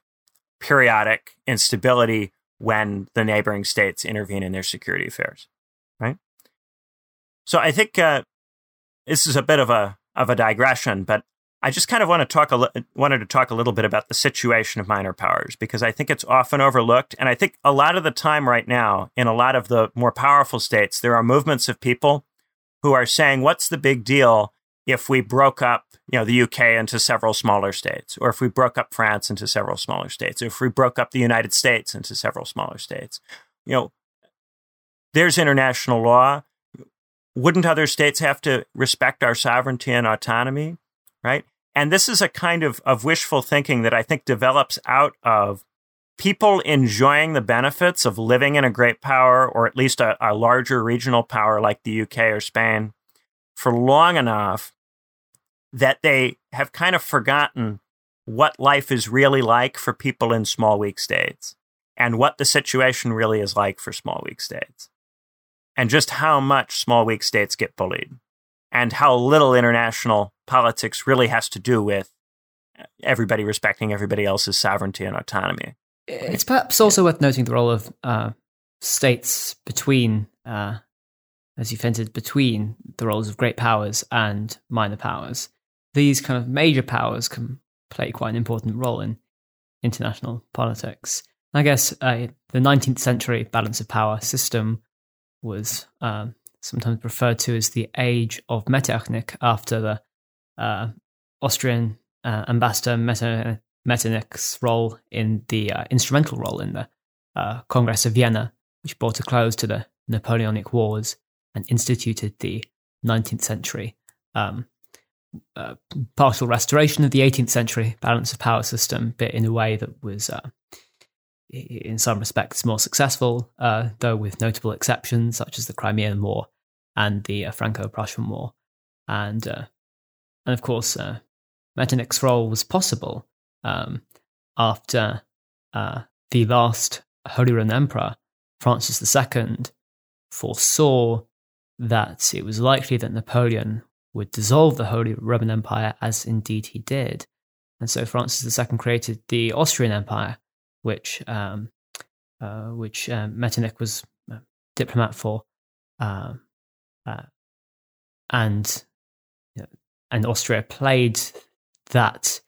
periodic instability when the neighboring states intervene in their security affairs. Right? So I think uh, this is a bit of a of a digression, but I just kind of want to talk a li- wanted to talk a little bit about the situation of minor powers because I think it's often overlooked, and I think a lot of the time right now in a lot of the more powerful states there are movements of people who are saying, "What's the big deal if we broke up, you know, the UK into several smaller states, or if we broke up France into several smaller states, or if we broke up the United States into several smaller states?" You know, there's international law wouldn't other states have to respect our sovereignty and autonomy? Right. And this is a kind of, of wishful thinking that I think develops out of people enjoying the benefits of living in a great power or at least a, a larger regional power like the UK or Spain for long enough that they have kind of forgotten what life is really like for people in small, weak states and what the situation really is like for small, weak states and just how much small, weak states get bullied, and how little international politics really has to do with everybody respecting everybody else's sovereignty and autonomy. It's perhaps also worth noting the role of uh, states between uh, as you've hinted, between the roles of great powers and minor powers. These kind of major powers can play quite an important role in international politics. I guess uh, the 19th century balance of power system was um, sometimes referred to as the age of Metternich after the uh, Austrian uh, ambassador Metternich's role in the uh, instrumental role in the uh, Congress of Vienna, which brought a close to the Napoleonic Wars and instituted the 19th century um, uh, partial restoration of the 18th century balance of power system, but in a way that was, uh, in some respects, more successful, uh, though with notable exceptions such as the Crimean War and the uh, Franco-Prussian War, and uh, and of course, uh, Metternich's role was possible um, after the last Holy Roman Emperor, Francis II, foresaw that it was likely that Napoleon would dissolve the Holy Roman Empire, as indeed he did. And so Francis II created the Austrian Empire, which um, uh, which uh, Metternich was a diplomat for, uh, uh and you know, and Austria played that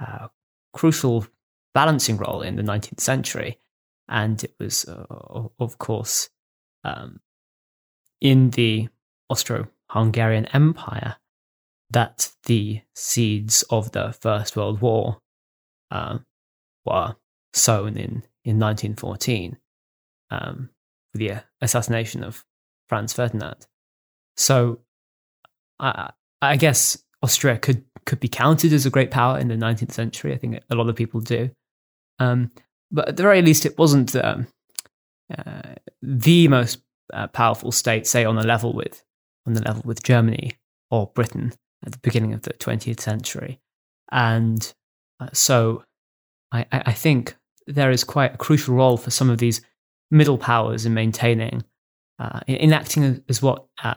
uh, crucial balancing role in the 19th century, and it was uh, of course um, in the Austro Hungarian Empire that the seeds of the First World War uh, were sown in, in 1914 um, with the assassination of Franz Ferdinand. So I, I guess Austria could, could be counted as a great power in the 19th century. I think a lot of people do. Um, but at the very least, it wasn't um, uh, the most uh, powerful state, say on a level with on the level with Germany or Britain at the beginning of the 20th century. And uh, so I, I, think there is quite a crucial role for some of these middle powers in maintaining, uh, in, acting as what uh,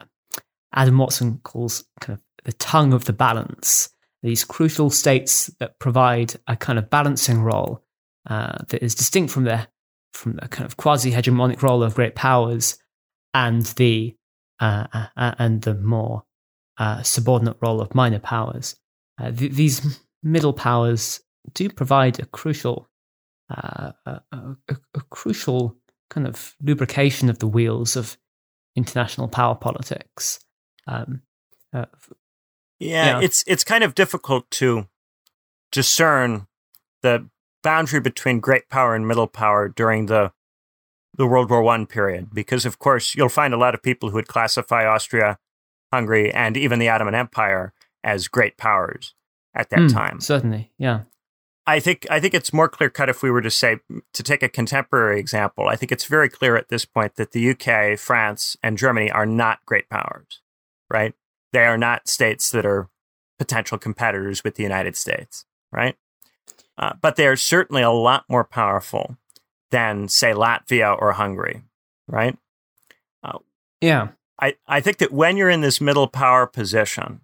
Adam Watson calls kind of the tongue of the balance. These crucial states that provide a kind of balancing role uh, that is distinct from the from the kind of quasi hegemonic role of great powers and the uh, uh, uh, and the more uh, subordinate role of minor powers. Uh, th- these middle powers do provide a crucial, a, a, a, crucial kind of lubrication of the wheels of international power politics. Um, yeah, yeah, it's it's kind of difficult to discern the boundary between great power and middle power during the the World War One period, because of course you'll find a lot of people who would classify Austria, Hungary, and even the Ottoman Empire as great powers at that mm, time. Certainly, yeah. I think I think it's more clear cut if we were to say to take a contemporary example. I think it's very clear at this point that the UK, France, and Germany are not great powers, right? They are not states that are potential competitors with the United States, right? Uh, but they are certainly a lot more powerful than, say, Latvia or Hungary, right? Uh, yeah. I, I think that when you're in this middle power position,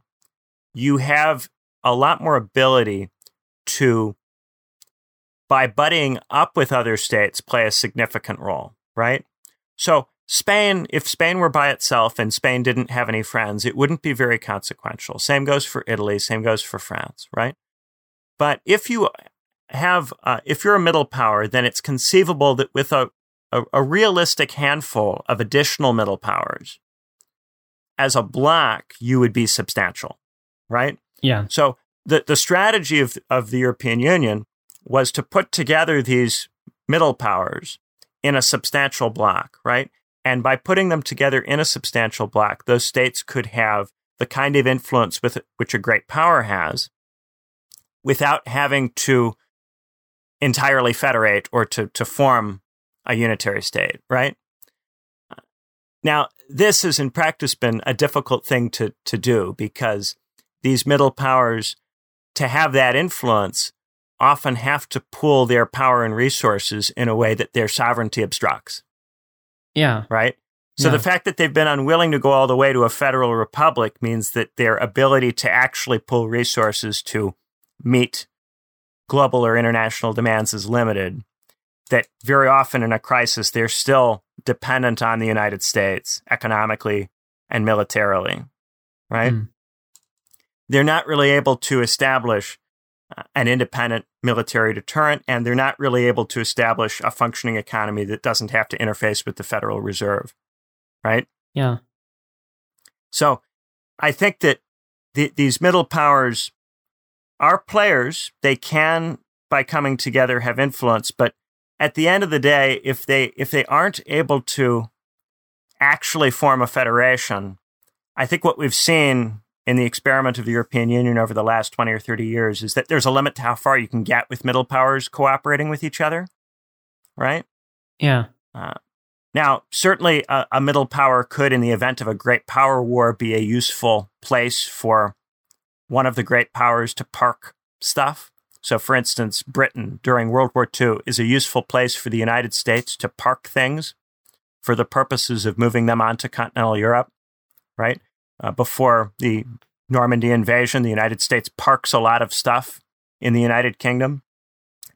you have a lot more ability to, by buddying up with other states, play a significant role, right? So, Spain, if Spain were by itself and Spain didn't have any friends, it wouldn't be very consequential. Same goes for Italy, same goes for France, right? But if you have, uh, if you're a middle power, then it's conceivable that with a, a, a realistic handful of additional middle powers, as a block, you would be substantial, right? Yeah. So the, the strategy of, of the European Union was to put together these middle powers in a substantial block, right? And by putting them together in a substantial block, those states could have the kind of influence with which a great power has without having to entirely federate or to, to form a unitary state, right? Now, this has in practice been a difficult thing to, to do because these middle powers, to have that influence, often have to pool their power and resources in a way that their sovereignty obstructs. Yeah. Right? So yeah. the fact that they've been unwilling to go all the way to a federal republic means that their ability to actually pull resources to meet global or international demands is limited, that very often in a crisis, they're still dependent on the United States economically, and militarily, right? Mm. They're not really able to establish uh, an independent military deterrent, and they're not really able to establish a functioning economy that doesn't have to interface with the Federal Reserve, right? Yeah. So I think that the, these middle powers are players. They can, by coming together, have influence, but at the end of the day, if they if they aren't able to actually form a federation, I think what we've seen in the experiment of the European Union over the last 20 or 30 years is that there's a limit to how far you can get with middle powers cooperating with each other, right? Yeah. Uh, now, certainly a, a, middle power could, in the event of a great power war, be a useful place for one of the great powers to park stuff. So, for instance, Britain during World War II is a useful place for the United States to park things for the purposes of moving them onto continental Europe, right? Uh, before the Normandy invasion, the United States parks a lot of stuff in the United Kingdom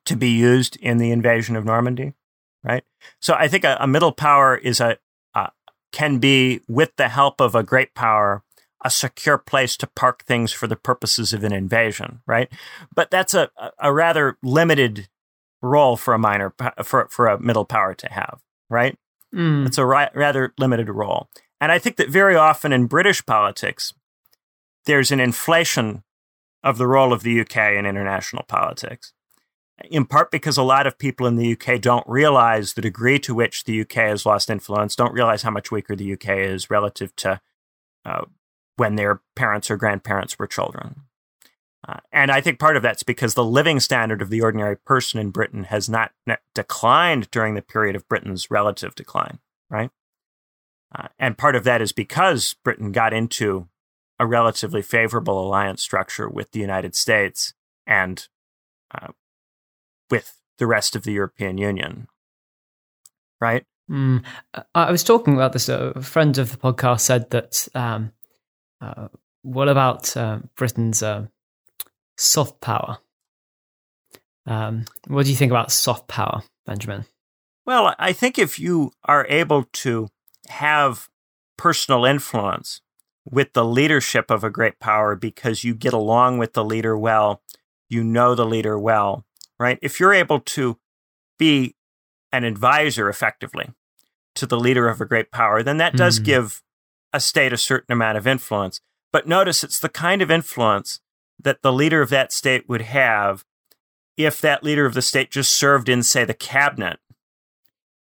to be used in the invasion of Normandy right? So I think a, a middle power is a uh, can be with the help of a great power a secure place to park things for the purposes of an invasion, right? But that's a a rather limited role for a minor for for a middle power to have, right? Mm. It's a ri- rather limited role, and I think that very often in British politics, there's an inflation of the role of the UK in international politics in part because a lot of people in the UK don't realize the degree to which the UK has lost influence, don't realize how much weaker the UK is relative to uh, when their parents or grandparents were children. Uh, and I think part of that's because the living standard of the ordinary person in Britain has not declined during the period of Britain's relative decline, right? Uh, and part of that is because Britain got into a relatively favorable alliance structure with the United States and uh, with the rest of the European Union. Right? Mm. I was talking about this. A friend of the podcast said that um, uh, what about uh, Britain's uh, soft power? Um, what do you think about soft power, Benjamin? Well, I think if you are able to have personal influence with the leadership of a great power because you get along with the leader well, you know the leader well, right? If you're able to be an advisor effectively to the leader of a great power, then that does mm. give a state a certain amount of influence. But notice it's the kind of influence that the leader of that state would have if that leader of the state just served in, say, the cabinet.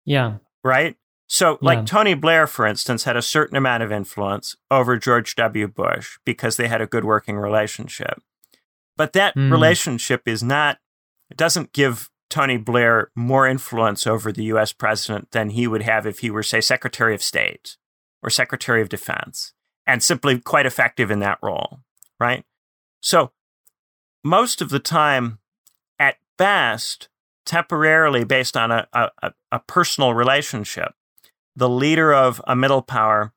Yeah. Right? So, like yeah. Tony Blair, for instance, had a certain amount of influence over George W. Bush because they had a good working relationship. But that mm. relationship is not it doesn't give Tony Blair more influence over the US president than he would have if he were, say, Secretary of State or Secretary of Defense, and simply quite effective in that role, right? So, most of the time, at best, temporarily based on a, a, a personal relationship, the leader of a middle power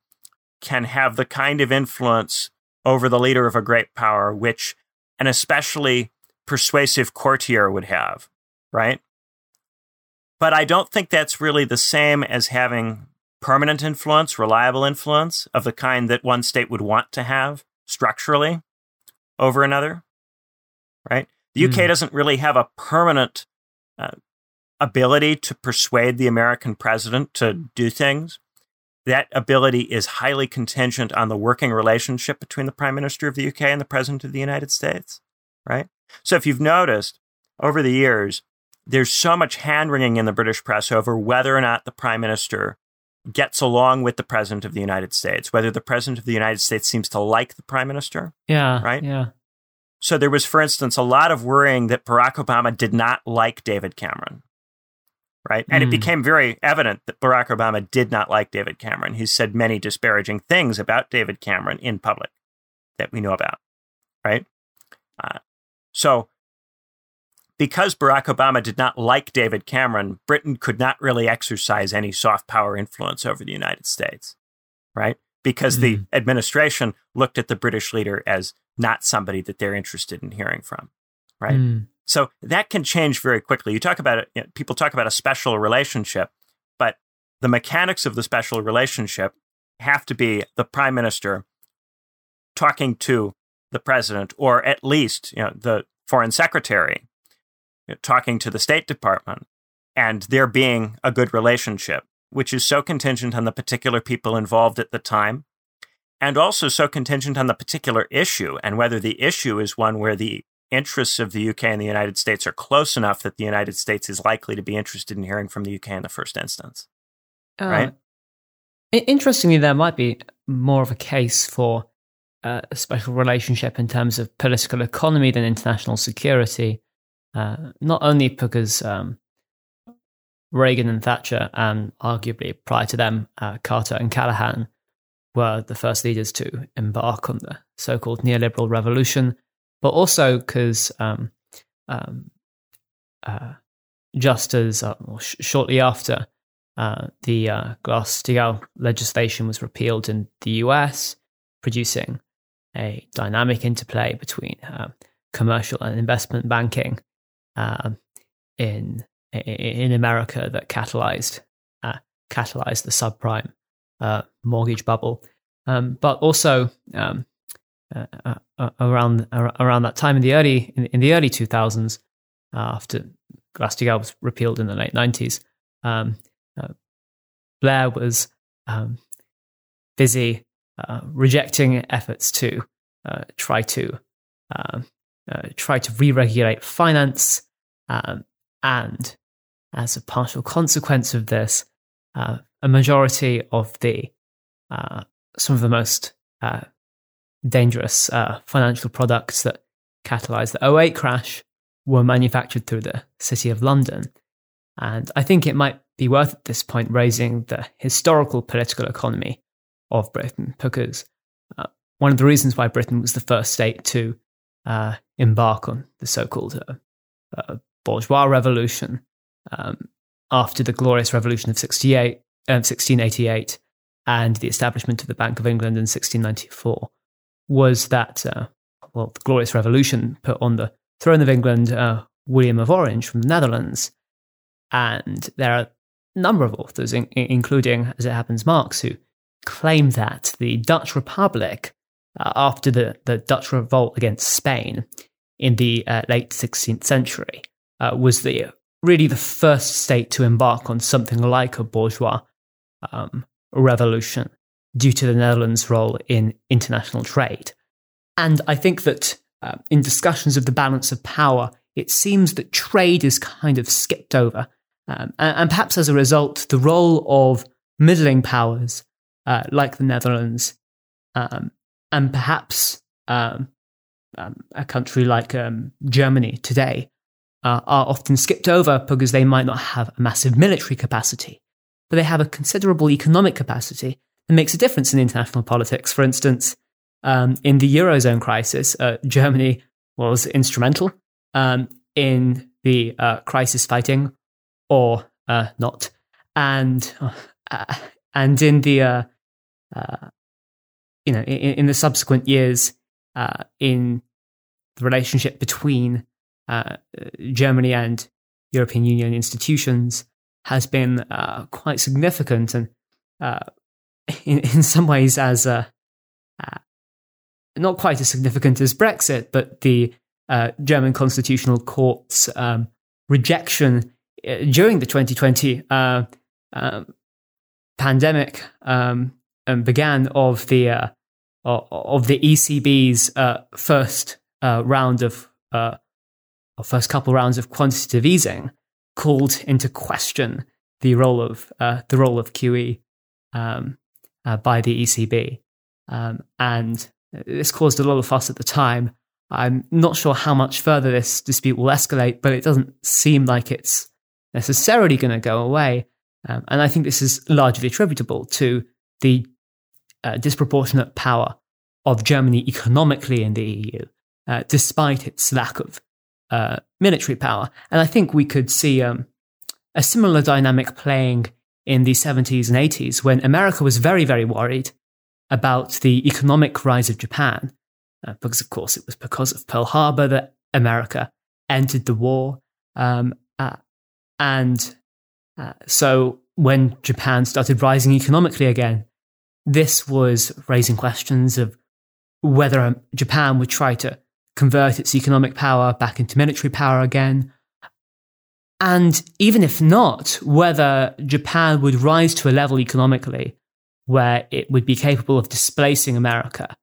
can have the kind of influence over the leader of a great power, which an especially persuasive courtier would have, right? But I don't think that's really the same as having permanent influence, reliable influence of the kind that one state would want to have structurally over another, right? The UK mm. doesn't really have a permanent uh, ability to persuade the American president to do things. That ability is highly contingent on the working relationship between the Prime Minister of the UK and the President of the United States, right? So if you've noticed over the years, there's so much hand wringing in the British press over whether or not the prime minister gets along with the president of the United States, whether the president of the United States seems to like the prime minister. Yeah. Right? Yeah. So there was, for instance, a lot of worrying that Barack Obama did not like David Cameron. Right. And mm. it hmm. became very evident that Barack Obama did not like David Cameron. He said many disparaging things about David Cameron in public that we know about. Right. Uh, so, because Barack Obama did not like David Cameron, Britain could not really exercise any soft power influence over the United States, right? Because mm. the administration looked at the British leader as not somebody that they're interested in hearing from, right? Mm. So that can change very quickly. You talk about it, you know, people talk about a special relationship, but the mechanics of the special relationship have to be the prime minister talking to the president, or at least you know the foreign secretary know, talking to the State Department, and there being a good relationship, which is so contingent on the particular people involved at the time, and also so contingent on the particular issue and whether the issue is one where the interests of the UK and the United States are close enough that the United States is likely to be interested in hearing from the UK in the first instance. Uh, right? Interestingly, there might be more of a case for uh, a special relationship in terms of political economy than international security. Uh, not only because um, Reagan and Thatcher, and arguably prior to them, uh, Carter and Callaghan, were the first leaders to embark on the so called neoliberal revolution, but also because um, um, uh, just as uh, sh- shortly after uh, the uh, Glass-Steagall legislation was repealed in the US, producing a dynamic interplay between commercial and investment banking um, in in America that catalyzed uh, catalyzed the subprime uh, mortgage bubble, um, but also um, uh, around around that time in the early in, in the early 2000s, after Glass-Steagall was repealed in the late 90s, um, uh, Blair was um, busy uh, rejecting efforts to uh, try to um, uh, try to re-regulate finance, um, and as a partial consequence of this, uh, a majority of the uh, some of the most dangerous financial products that catalyzed the 08 crash were manufactured through the City of London. And I think it might be worth at this point raising the historical political economy of Britain because uh, one of the reasons why Britain was the first state to uh, embark on the so called uh, uh, bourgeois revolution um, after the glorious revolution of 68, 1688 uh, and the establishment of the Bank of England in 1694 was that, uh, well, the glorious revolution put on the throne of England William of Orange from the Netherlands. And there are a number of authors, in, including, as it happens, Marx, who claim that the Dutch Republic, uh, after the, the Dutch revolt against Spain in the uh, late 16th century, uh, was the really the first state to embark on something like a bourgeois um, revolution due to the Netherlands' role in international trade. And I think that uh, in discussions of the balance of power, it seems that trade is kind of skipped over. Um, and, and, perhaps as a result, the role of middling powers uh, like the Netherlands um, and perhaps um, um a country like um, Germany today uh, are often skipped over because they might not have a massive military capacity, but they have a considerable economic capacity that makes a difference in international politics. For instance, um, in the Eurozone crisis, uh, Germany was instrumental um, in the uh, crisis fighting, or uh, not, and uh, and in the uh, uh, you know in, in, the subsequent years in the relationship between Germany and European Union institutions has been quite significant and in in some ways as uh, not quite as significant as Brexit, but the uh, German Constitutional Court's um, rejection uh, during the 2020 uh, um, pandemic um, began of the uh, of the ECB's uh, first uh, round of or first couple rounds of quantitative easing, called into question the role of the role of QE um, by the ECB, um, and this caused a lot of fuss at the time. I'm not sure how much further this dispute will escalate, but it doesn't seem like it's necessarily going to go away. Um, and I think this is largely attributable to the uh, disproportionate power of Germany economically in the EU, uh, despite its lack of uh, military power. And I think we could see um, a similar dynamic playing in the 70s and 80s when America was very, very worried about the economic rise of Japan, uh, because of course it was because of Pearl Harbor that America entered the war. Um, uh, and uh, so when Japan started rising economically again, this was raising questions of whether um, Japan would try to convert its economic power back into military power again. And even if not, whether Japan would rise to a level economically where it would be capable of displacing America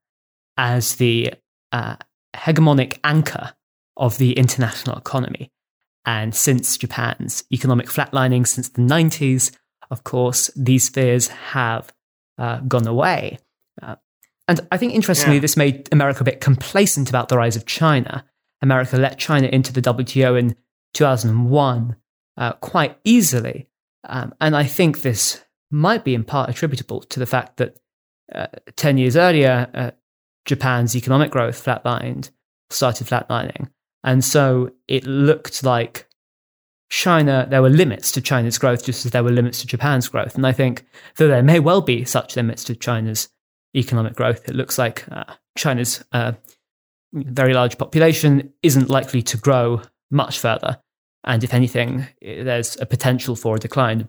as the uh, hegemonic anchor of the international economy. And since Japan's economic flatlining since the 90s, of course, these fears have uh, gone away. Uh, and I think interestingly, yeah. this made America a bit complacent about the rise of China. America let China into the WTO in 2001 uh, quite easily. Um, and I think this might be in part attributable to the fact that uh, 10 years earlier, uh, Japan's economic growth flatlined, started flatlining. And so it looked like China, there were limits to China's growth, just as there were limits to Japan's growth. And I think though there may well be such limits to China's economic growth, it looks like uh, China's uh, very large population isn't likely to grow much further. And if anything, there's a potential for a decline.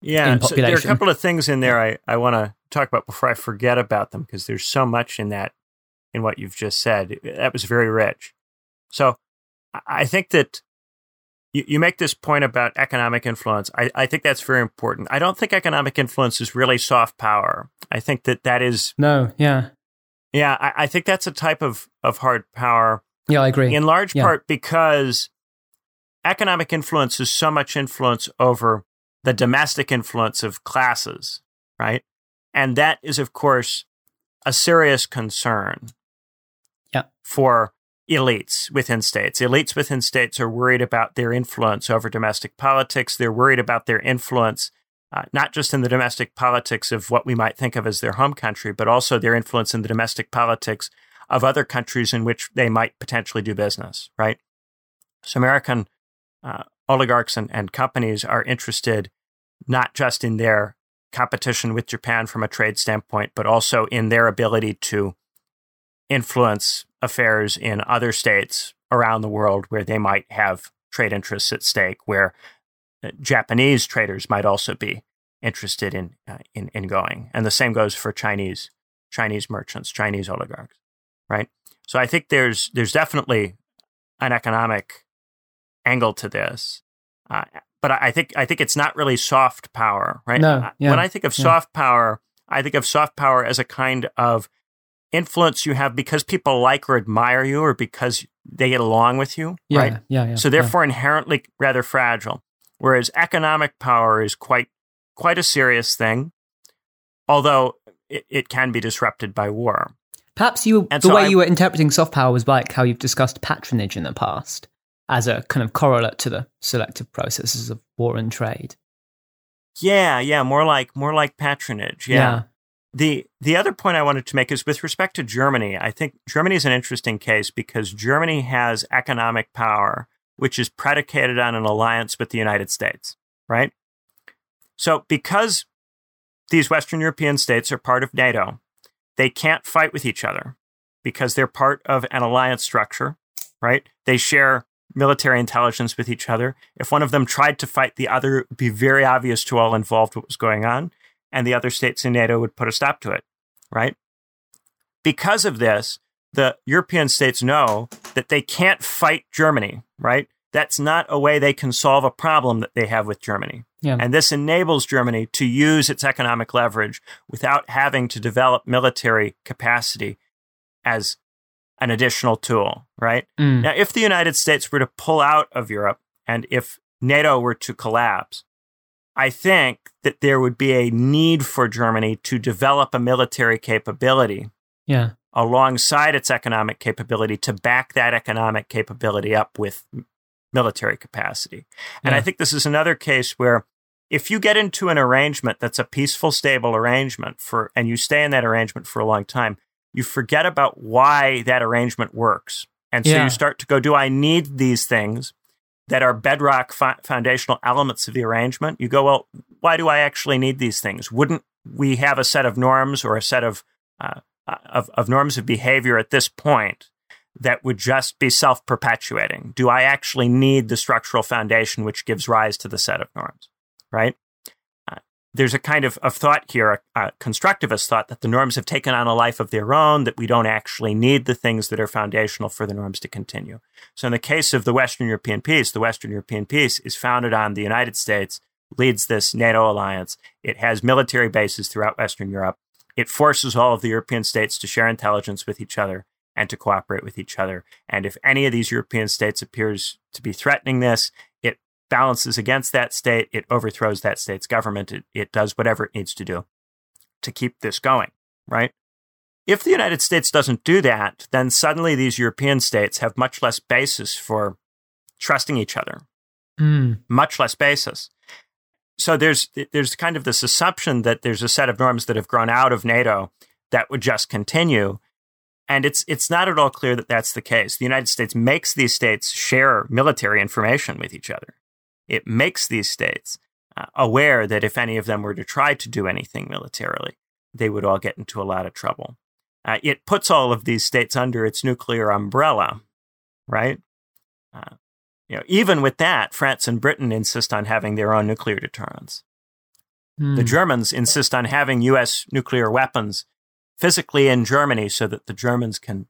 Yeah, so there are a couple of things in there I, I want to talk about before I forget about them because there's so much in that, in what you've just said. That was very rich. So I think that you, you make this point about economic influence. I, I think that's very important. I don't think economic influence is really soft power. I think that that is no, yeah, yeah. I, I think that's a type of of hard power. Yeah, I agree. In large yeah. part because economic influence is so much influence over the domestic influence of classes, right? And that is, of course, a serious concern. Yeah. For elites within states. Elites within states are worried about their influence over domestic politics. They're worried about their influence, uh, not just in the domestic politics of what we might think of as their home country, but also their influence in the domestic politics of other countries in which they might potentially do business, right? So American uh, oligarchs and, and companies are interested not just in their competition with Japan from a trade standpoint, but also in their ability to influence affairs in other states around the world where they might have trade interests at stake, where uh, Japanese traders might also be interested in, uh, in in going, and the same goes for Chinese Chinese merchants, Chinese oligarchs, right? So I think there's there's definitely an economic angle to this, uh, but I think I think it's not really soft power, right? No, yeah, when I think of yeah. soft power, I think of soft power as a kind of influence you have because people like or admire you or because they get along with you, yeah, right? Yeah, yeah. So therefore, yeah. inherently rather fragile. Whereas economic power is quite quite a serious thing, although it, it can be disrupted by war. Perhaps you and the so way I, you were interpreting soft power was like how you've discussed patronage in the past as a kind of correlate to the selective processes of war and trade. Yeah, yeah, more like more like patronage. Yeah. The the other point I wanted to make is with respect to Germany. I think Germany is an interesting case because Germany has economic power which is predicated on an alliance with the United States, right? So because these Western European states are part of NATO, they can't fight with each other because they're part of an alliance structure, right? They share military intelligence with each other. If one of them tried to fight the other, it would be very obvious to all involved what was going on and the other states in NATO would put a stop to it, right? Because of this, the European states know that they can't fight Germany, right? That's not a way they can solve a problem that they have with Germany. Yeah. And this enables Germany to use its economic leverage without having to develop military capacity as an additional tool, right? Mm. Now, if the United States were to pull out of Europe and if NATO were to collapse, I think that there would be a need for Germany to develop a military capability. Yeah. Alongside its economic capability to back that economic capability up with military capacity. And yeah. I think this is another case where if you get into an arrangement that's a peaceful, stable arrangement for, and you stay in that arrangement for a long time, you forget about why that arrangement works. And so yeah. you start to go, do I need these things? That are bedrock fo- foundational elements of the arrangement, you go, well, why do I actually need these things? Wouldn't we have a set of norms or a set of, uh, of, of norms of behavior at this point that would just be self perpetuating? Do I actually need the structural foundation which gives rise to the set of norms? Right? There's a kind of, of thought here, a, a constructivist thought, that the norms have taken on a life of their own, that we don't actually need the things that are foundational for the norms to continue. So, in the case of the Western European peace, the Western European peace is founded on the United States leads this NATO alliance. It has military bases throughout Western Europe. It forces all of the European states to share intelligence with each other and to cooperate with each other. And if any of these European states appears to be threatening this, balances against that state, it overthrows that state's government, it, it does whatever it needs to do to keep this going, right? If the United States doesn't do that, then suddenly these European states have much less basis for trusting each other, mm. much less basis so there's there's kind of this assumption that there's a set of norms that have grown out of NATO that would just continue, and it's it's not at all clear that that's the case. The United States makes these states share military information with each other. It makes these states uh, aware that if any of them were to try to do anything militarily, they would all get into a lot of trouble. Uh, it puts all of these states under its nuclear umbrella, right? Uh, you know, even with that, France and Britain insist on having their own nuclear deterrence. Mm. The Germans insist on having U.S. nuclear weapons physically in Germany so that the Germans can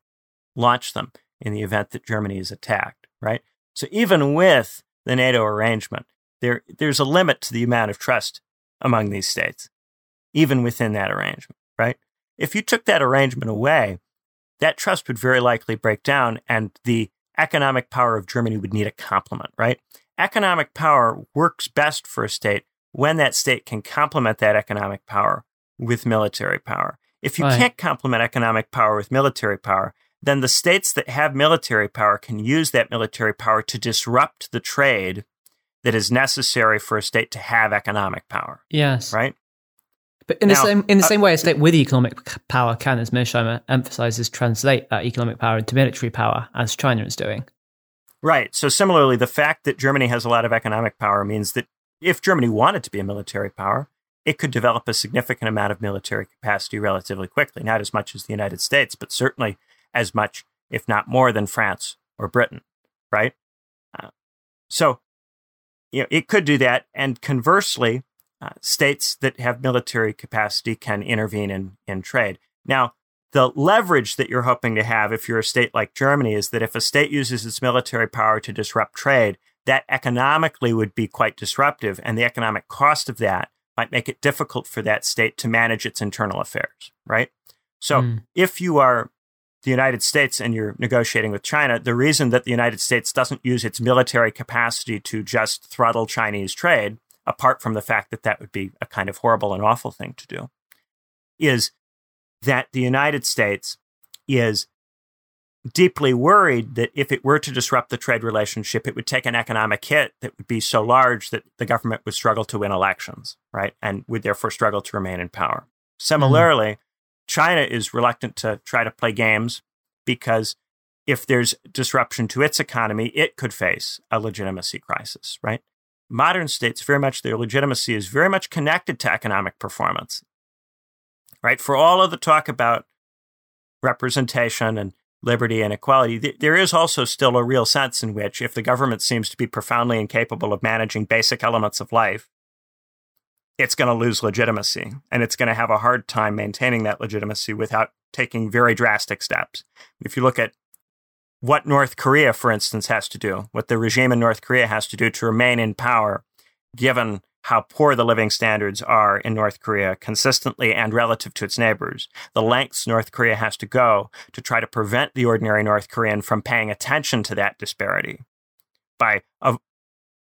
launch them in the event that Germany is attacked, right? So even with the NATO arrangement, there, there's a limit to the amount of trust among these states, even within that arrangement, right? If you took that arrangement away, that trust would very likely break down and the economic power of Germany would need a complement, right? Economic power works best for a state when that state can complement that economic power with military power. If you right. can't complement economic power with military power, then the states that have military power can use that military power to disrupt the trade that is necessary for a state to have economic power. Yes. Right? But in now, the same in the uh, same way, a state with economic power can, as Mearsheimer emphasizes, translate that economic power into military power, as China is doing. Right. So similarly, the fact that Germany has a lot of economic power means that if Germany wanted to be a military power, it could develop a significant amount of military capacity relatively quickly. Not as much as the United States, but certainly as much, if not more, than France or Britain. Right. Uh, so, you know, it could do that. And conversely, uh, states that have military capacity can intervene in, in trade. Now, the leverage that you're hoping to have if you're a state like Germany is that if a state uses its military power to disrupt trade, that economically would be quite disruptive, and the economic cost of that might make it difficult for that state to manage its internal affairs, right? So mm. if you are the United States and you're negotiating with China, the reason that the United States doesn't use its military capacity to just throttle Chinese trade apart from the fact that that would be a kind of horrible and awful thing to do, is that the United States is deeply worried that if it were to disrupt the trade relationship, it would take an economic hit that would be so large that the government would struggle to win elections, right? And would therefore struggle to remain in power. Similarly, mm. China is reluctant to try to play games because if there's disruption to its economy, it could face a legitimacy crisis, right? modern states very much their legitimacy is very much connected to economic performance. Right? For all of the talk about representation and liberty and equality, th- there is also still a real sense in which if the government seems to be profoundly incapable of managing basic elements of life, it's going to lose legitimacy and it's going to have a hard time maintaining that legitimacy without taking very drastic steps. If you look at what North Korea, for instance, has to do, what the regime in North Korea has to do to remain in power, given how poor the living standards are in North Korea consistently and relative to its neighbors, the lengths North Korea has to go to try to prevent the ordinary North Korean from paying attention to that disparity by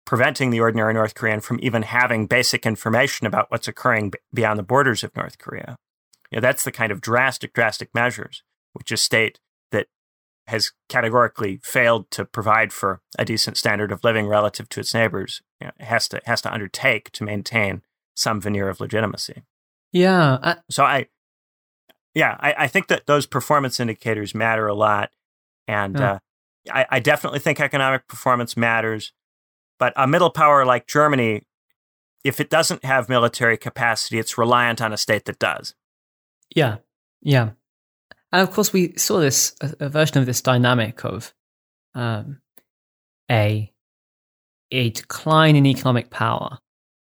preventing the ordinary North Korean from even having basic information about what's occurring beyond the borders of North Korea. You know, that's the kind of drastic, drastic measures which a state that has categorically failed to provide for a decent standard of living relative to its neighbors you know, has to has to undertake to maintain some veneer of legitimacy. Yeah. I- so I, yeah, I, I, think that those performance indicators matter a lot, and uh, I, I definitely think economic performance matters. But a middle power like Germany, if it doesn't have military capacity, it's reliant on a state that does. Yeah, yeah. And of course, we saw this a, version of this dynamic of um, a a decline in economic power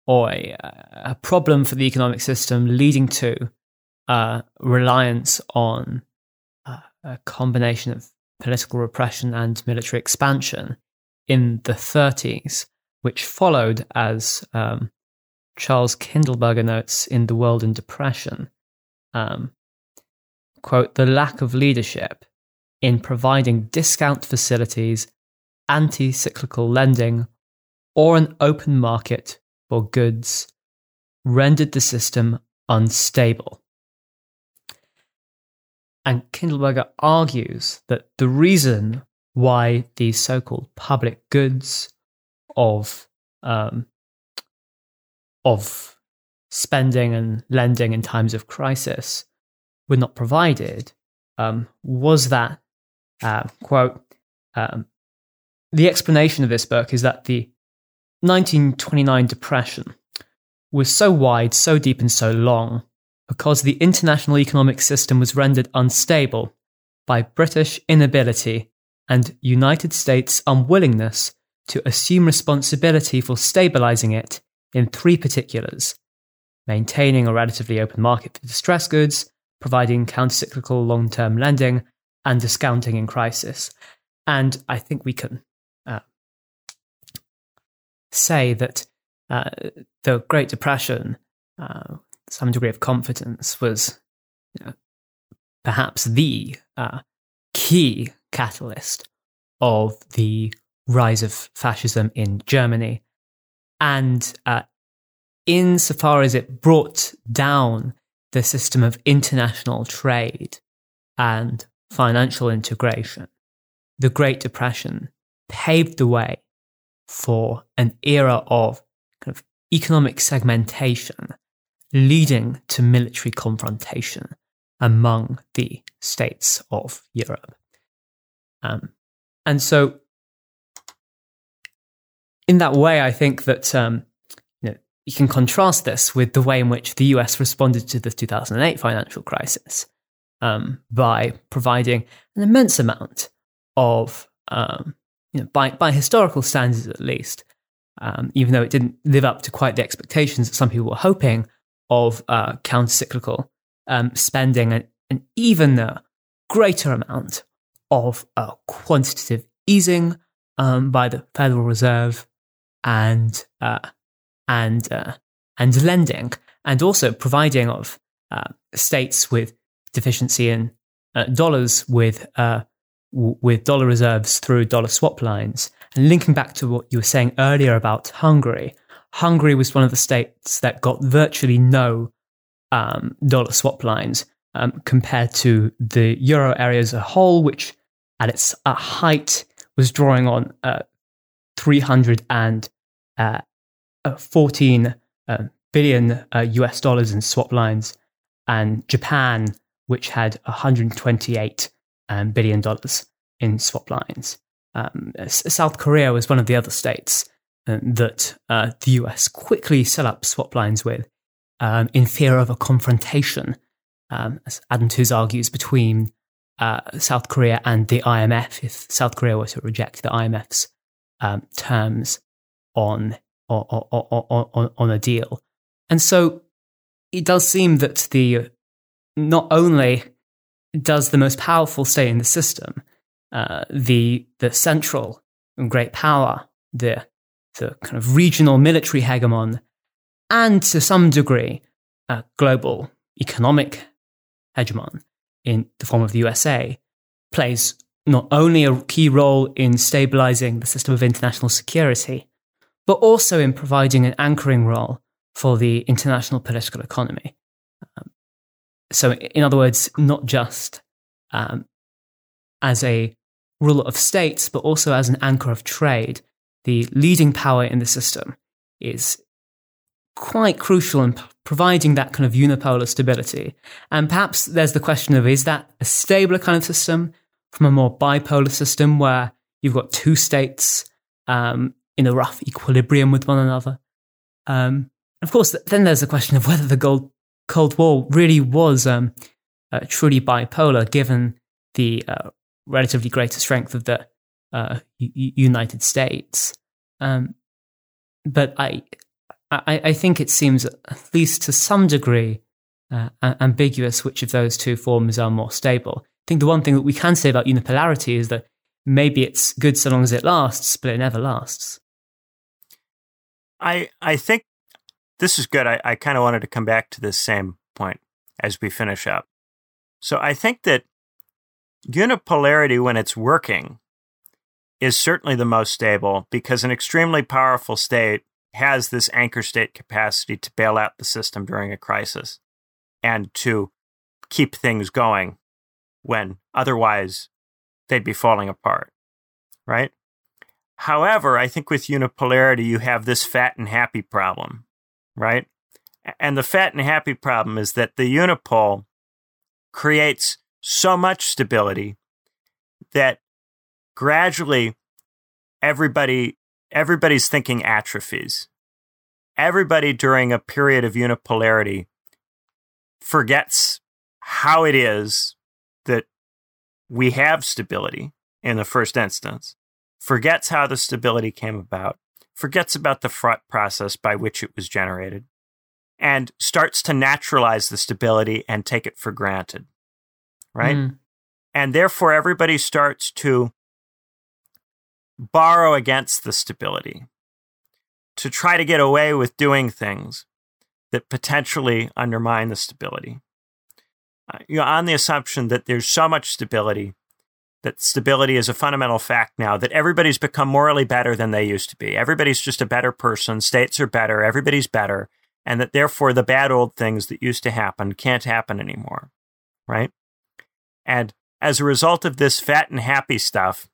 or a, a problem for the economic system leading to uh, reliance on uh, a combination of political repression and military expansion in the 30s, which followed as um, Charles Kindleberger notes in The World in Depression. Um, quote, the lack of leadership in providing discount facilities, anti cyclical lending, or an open market for goods rendered the system unstable. And Kindleberger argues that the reason why these so called public goods of, um, of spending and lending in times of crisis were not provided um, was that, uh, quote, um, the explanation of this book is that the 1929 depression was so wide, so deep, and so long because the international economic system was rendered unstable by British inability and United States unwillingness to assume responsibility for stabilizing it in three particulars maintaining a relatively open market for distressed goods, providing countercyclical long term lending, and discounting in crisis. And I think we can uh, say that uh, the Great Depression, uh, some degree of confidence, was you know, perhaps the uh, key catalyst of the rise of fascism in Germany. And uh, insofar as it brought down the system of international trade and financial integration, the Great Depression paved the way for an era of kind of economic segmentation leading to military confrontation among the states of Europe. Um, and so, in that way, I think that um, you, know, you can contrast this with the way in which the US responded to the 2008 financial crisis um, by providing an immense amount of um, you know, by, by historical standards at least, um, even though it didn't live up to quite the expectations that some people were hoping of uh, counter-cyclical um, spending and, and even a greater amount of uh, quantitative easing um, by the Federal Reserve and uh, and uh, and lending, and also providing of uh, states with deficiency in uh, dollars with with dollar reserves through dollar swap lines. And linking back to what you were saying earlier about Hungary, Hungary was one of the states that got virtually no um, dollar swap lines um, compared to the euro area as a whole, which at its uh, height was drawing on uh, 314 uh, uh, uh, US dollars in swap lines, and Japan, which had 128 um, billion dollars in swap lines. Um, South Korea was one of the other states uh, that uh, the US quickly set up swap lines with um, in fear of a confrontation, um, as Adam Tooze argues, between uh, South Korea and the IMF if South Korea were to reject the IMF's um, terms on, on, on, on, a deal. And so it does seem that the not only does the most powerful state in the system, uh, the the central great power, the the kind of regional military hegemon, and to some degree, a global economic hegemon in the form of the USA, plays not only a key role in stabilizing the system of international security, but also in providing an anchoring role for the international political economy. Um, so, in other words, not just um, as a ruler of states, but also as an anchor of trade, the leading power in the system is quite crucial in providing that kind of unipolar stability. And perhaps there's the question of is that a stabler kind of system from a more bipolar system where you've got two states um, in a rough equilibrium with one another? Um, of course, then there's the question of whether the Cold, Cold War really was um, uh, truly bipolar, given the uh, relatively greater strength of the uh, U- United States. Um, but I, I, I think it seems, at least to some degree, uh, ambiguous which of those two forms are more stable. I think the one thing that we can say about unipolarity is that maybe it's good so long as it lasts, but it never lasts. I I think this is good. I, I kind of wanted to come back to this same point as we finish up. So I think that unipolarity, when it's working, is certainly the most stable because an extremely powerful state has this anchor state capacity to bail out the system during a crisis and to keep things going when otherwise they'd be falling apart, right? However, I think with unipolarity, you have this fat and happy problem, right? And the fat and happy problem is that the unipole creates so much stability that gradually everybody everybody's thinking atrophies. Everybody during a period of unipolarity forgets how it is that we have stability in the first instance, forgets how the stability came about, forgets about the fraught process by which it was generated, and starts to naturalize the stability and take it for granted. Right? Mm. And therefore, everybody starts to borrow against the stability, to try to get away with doing things that potentially undermine the stability. Uh, you know, on the assumption that there's so much stability, that stability is a fundamental fact now, that everybody's become morally better than they used to be. Everybody's just a better person. States are better. Everybody's better. And that therefore the bad old things that used to happen can't happen anymore. Right. And as a result of this fat and happy stuff,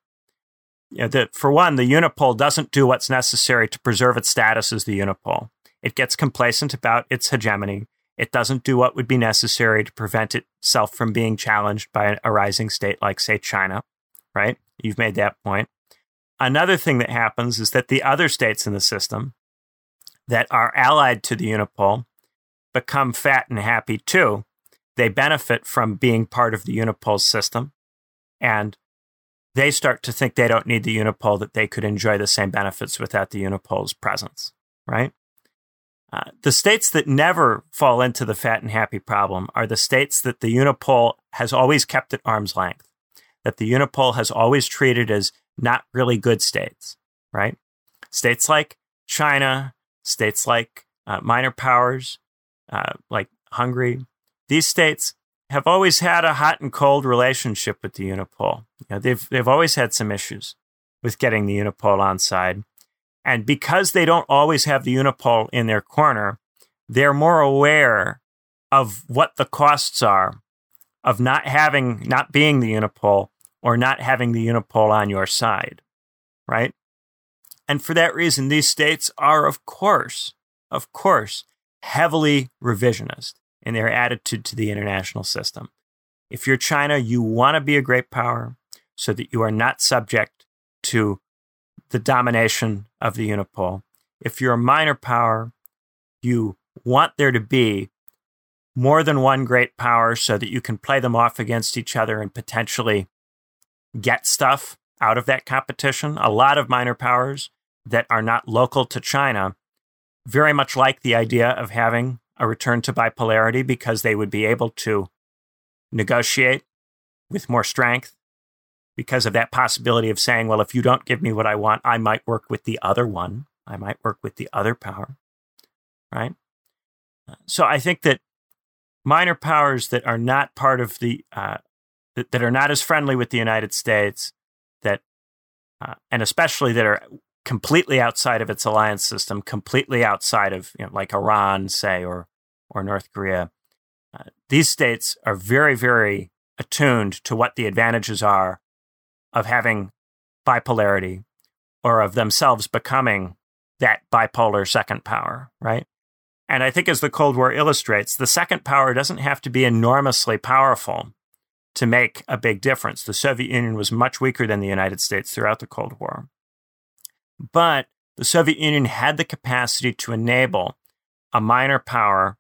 you know, that for one, the unipole doesn't do what's necessary to preserve its status as the unipole. It gets complacent about its hegemony. It doesn't do what would be necessary to prevent itself from being challenged by a rising state like, say, China, right? You've made that point. Another thing that happens is that the other states in the system that are allied to the unipole become fat and happy too. They benefit from being part of the unipole's system. And they start to think they don't need the unipole, that they could enjoy the same benefits without the unipole's presence, right? Uh, the states that never fall into the fat and happy problem are the states that the unipole has always kept at arm's length, that the unipole has always treated as not really good states, right? States like China, states like uh, minor powers, uh, like Hungary, these states have always had a hot and cold relationship with the unipole. You know, they've they've always had some issues with getting the unipole on side. And because they don't always have the unipole in their corner, they're more aware of what the costs are of not having not being the unipole or not having the unipole on your side. Right? And for that reason, these states are, of course, of course, heavily revisionist in their attitude to the international system. If you're China, you want to be a great power so that you are not subject to the domination of the unipole. If you're a minor power, you want there to be more than one great power so that you can play them off against each other and potentially get stuff out of that competition. A lot of minor powers that are not local to China very much like the idea of having a return to bipolarity because they would be able to negotiate with more strength because of that possibility of saying, well, if you don't give me what I want, I might work with the other one. I might work with the other power. Right. So I think that minor powers that are not part of the, uh, that, that, are not as friendly with the United States, that, uh, and especially that are completely outside of its alliance system, completely outside of, you know, like Iran, say, or or North Korea, uh, these states are very, very attuned to what the advantages are of having bipolarity or of themselves becoming that bipolar second power, right? And I think as the Cold War illustrates, the second power doesn't have to be enormously powerful to make a big difference. The Soviet Union was much weaker than the United States throughout the Cold War. But the Soviet Union had the capacity to enable a minor power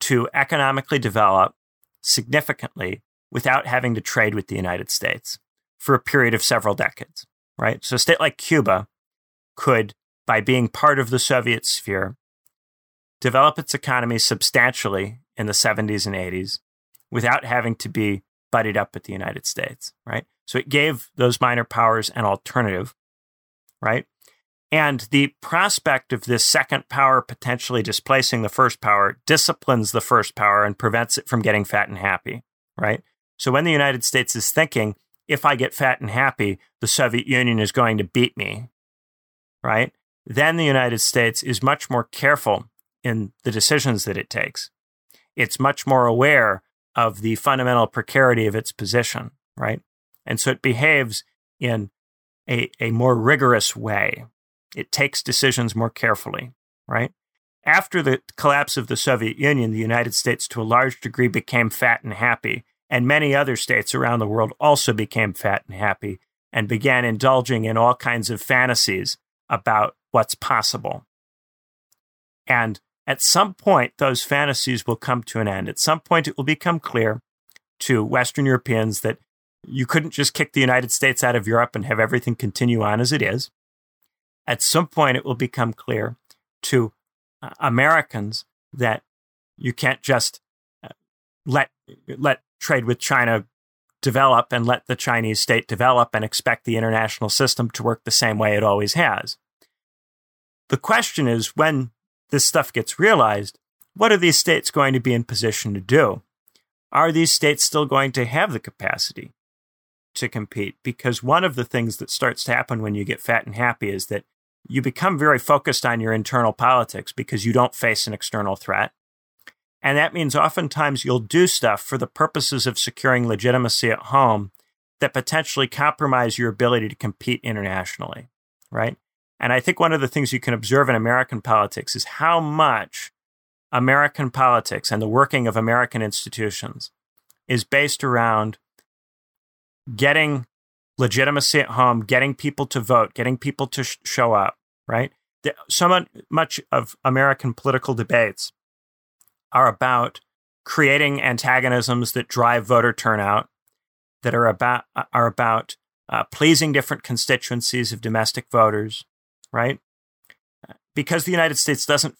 to economically develop significantly without having to trade with the United States for a period of several decades, right? So a state like Cuba could, by being part of the Soviet sphere, develop its economy substantially in the 70s and 80s without having to be buddied up with the United States, right? So it gave those minor powers an alternative, right? And the prospect of this second power potentially displacing the first power disciplines the first power and prevents it from getting fat and happy, right? So when the United States is thinking, if I get fat and happy, the Soviet Union is going to beat me, right? Then the United States is much more careful in the decisions that it takes. It's much more aware of the fundamental precarity of its position, right? And so it behaves in a, a more rigorous way. It takes decisions more carefully, right? After the collapse of the Soviet Union, the United States to a large degree became fat and happy, and many other states around the world also became fat and happy and began indulging in all kinds of fantasies about what's possible. And at some point, those fantasies will come to an end. At some point, it will become clear to Western Europeans that you couldn't just kick the United States out of Europe and have everything continue on as it is. At some point, it will become clear to uh, Americans that you can't just uh, let let trade with China develop and let the Chinese state develop and expect the international system to work the same way it always has. The question is when this stuff gets realized, what are these states going to be in position to do? Are these states still going to have the capacity to compete? Because one of the things that starts to happen when you get fat and happy is that you become very focused on your internal politics because you don't face an external threat. And that means oftentimes you'll do stuff for the purposes of securing legitimacy at home that potentially compromise your ability to compete internationally, right? And I think one of the things you can observe in American politics is how much American politics and the working of American institutions is based around getting legitimacy at home, getting people to vote, getting people to sh- show up, right? So much of American political debates are about creating antagonisms that drive voter turnout, that are about are about uh, pleasing different constituencies of domestic voters, right? Because the United States doesn't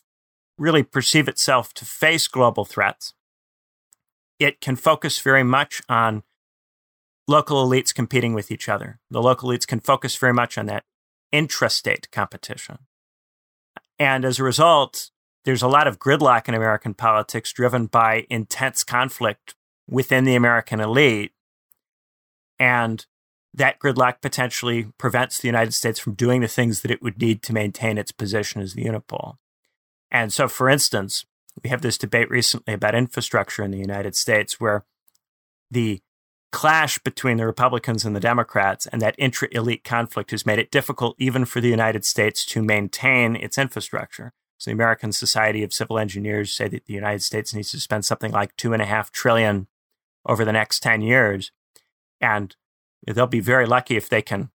really perceive itself to face global threats, it can focus very much on local elites competing with each other. The local elites can focus very much on that intrastate competition. And as a result, there's a lot of gridlock in American politics driven by intense conflict within the American elite. And that gridlock potentially prevents the United States from doing the things that it would need to maintain its position as the unipole. And so, for instance, we have this debate recently about infrastructure in the United States where the clash between the Republicans and the Democrats and that intra elite conflict has made it difficult even for the United States to maintain its infrastructure. So the American Society of Civil Engineers say that the United States needs to spend something like two and a half trillion over the next 10 years. And they'll be very lucky if they can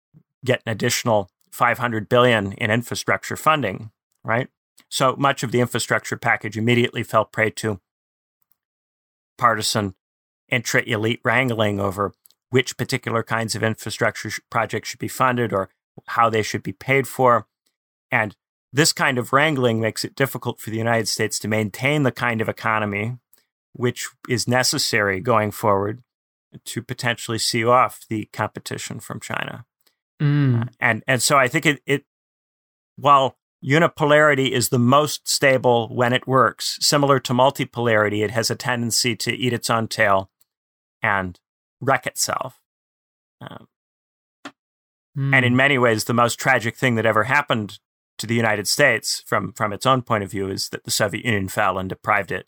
get an additional 500 billion in infrastructure funding, right? So much of the infrastructure package immediately fell prey to partisan intra elite wrangling over which particular kinds of infrastructure projects should be funded or how they should be paid for. And this kind of wrangling makes it difficult for the United States to maintain the kind of economy which is necessary going forward to potentially see off the competition from China. Mm. Uh, and and so I think it, it while unipolarity is the most stable when it works, similar to multipolarity, it has a tendency to eat its own tail and wreck itself. Um, mm. And in hmm. many ways, the most tragic thing that ever happened to the United States, from from its own point of view, is that the Soviet Union fell and deprived it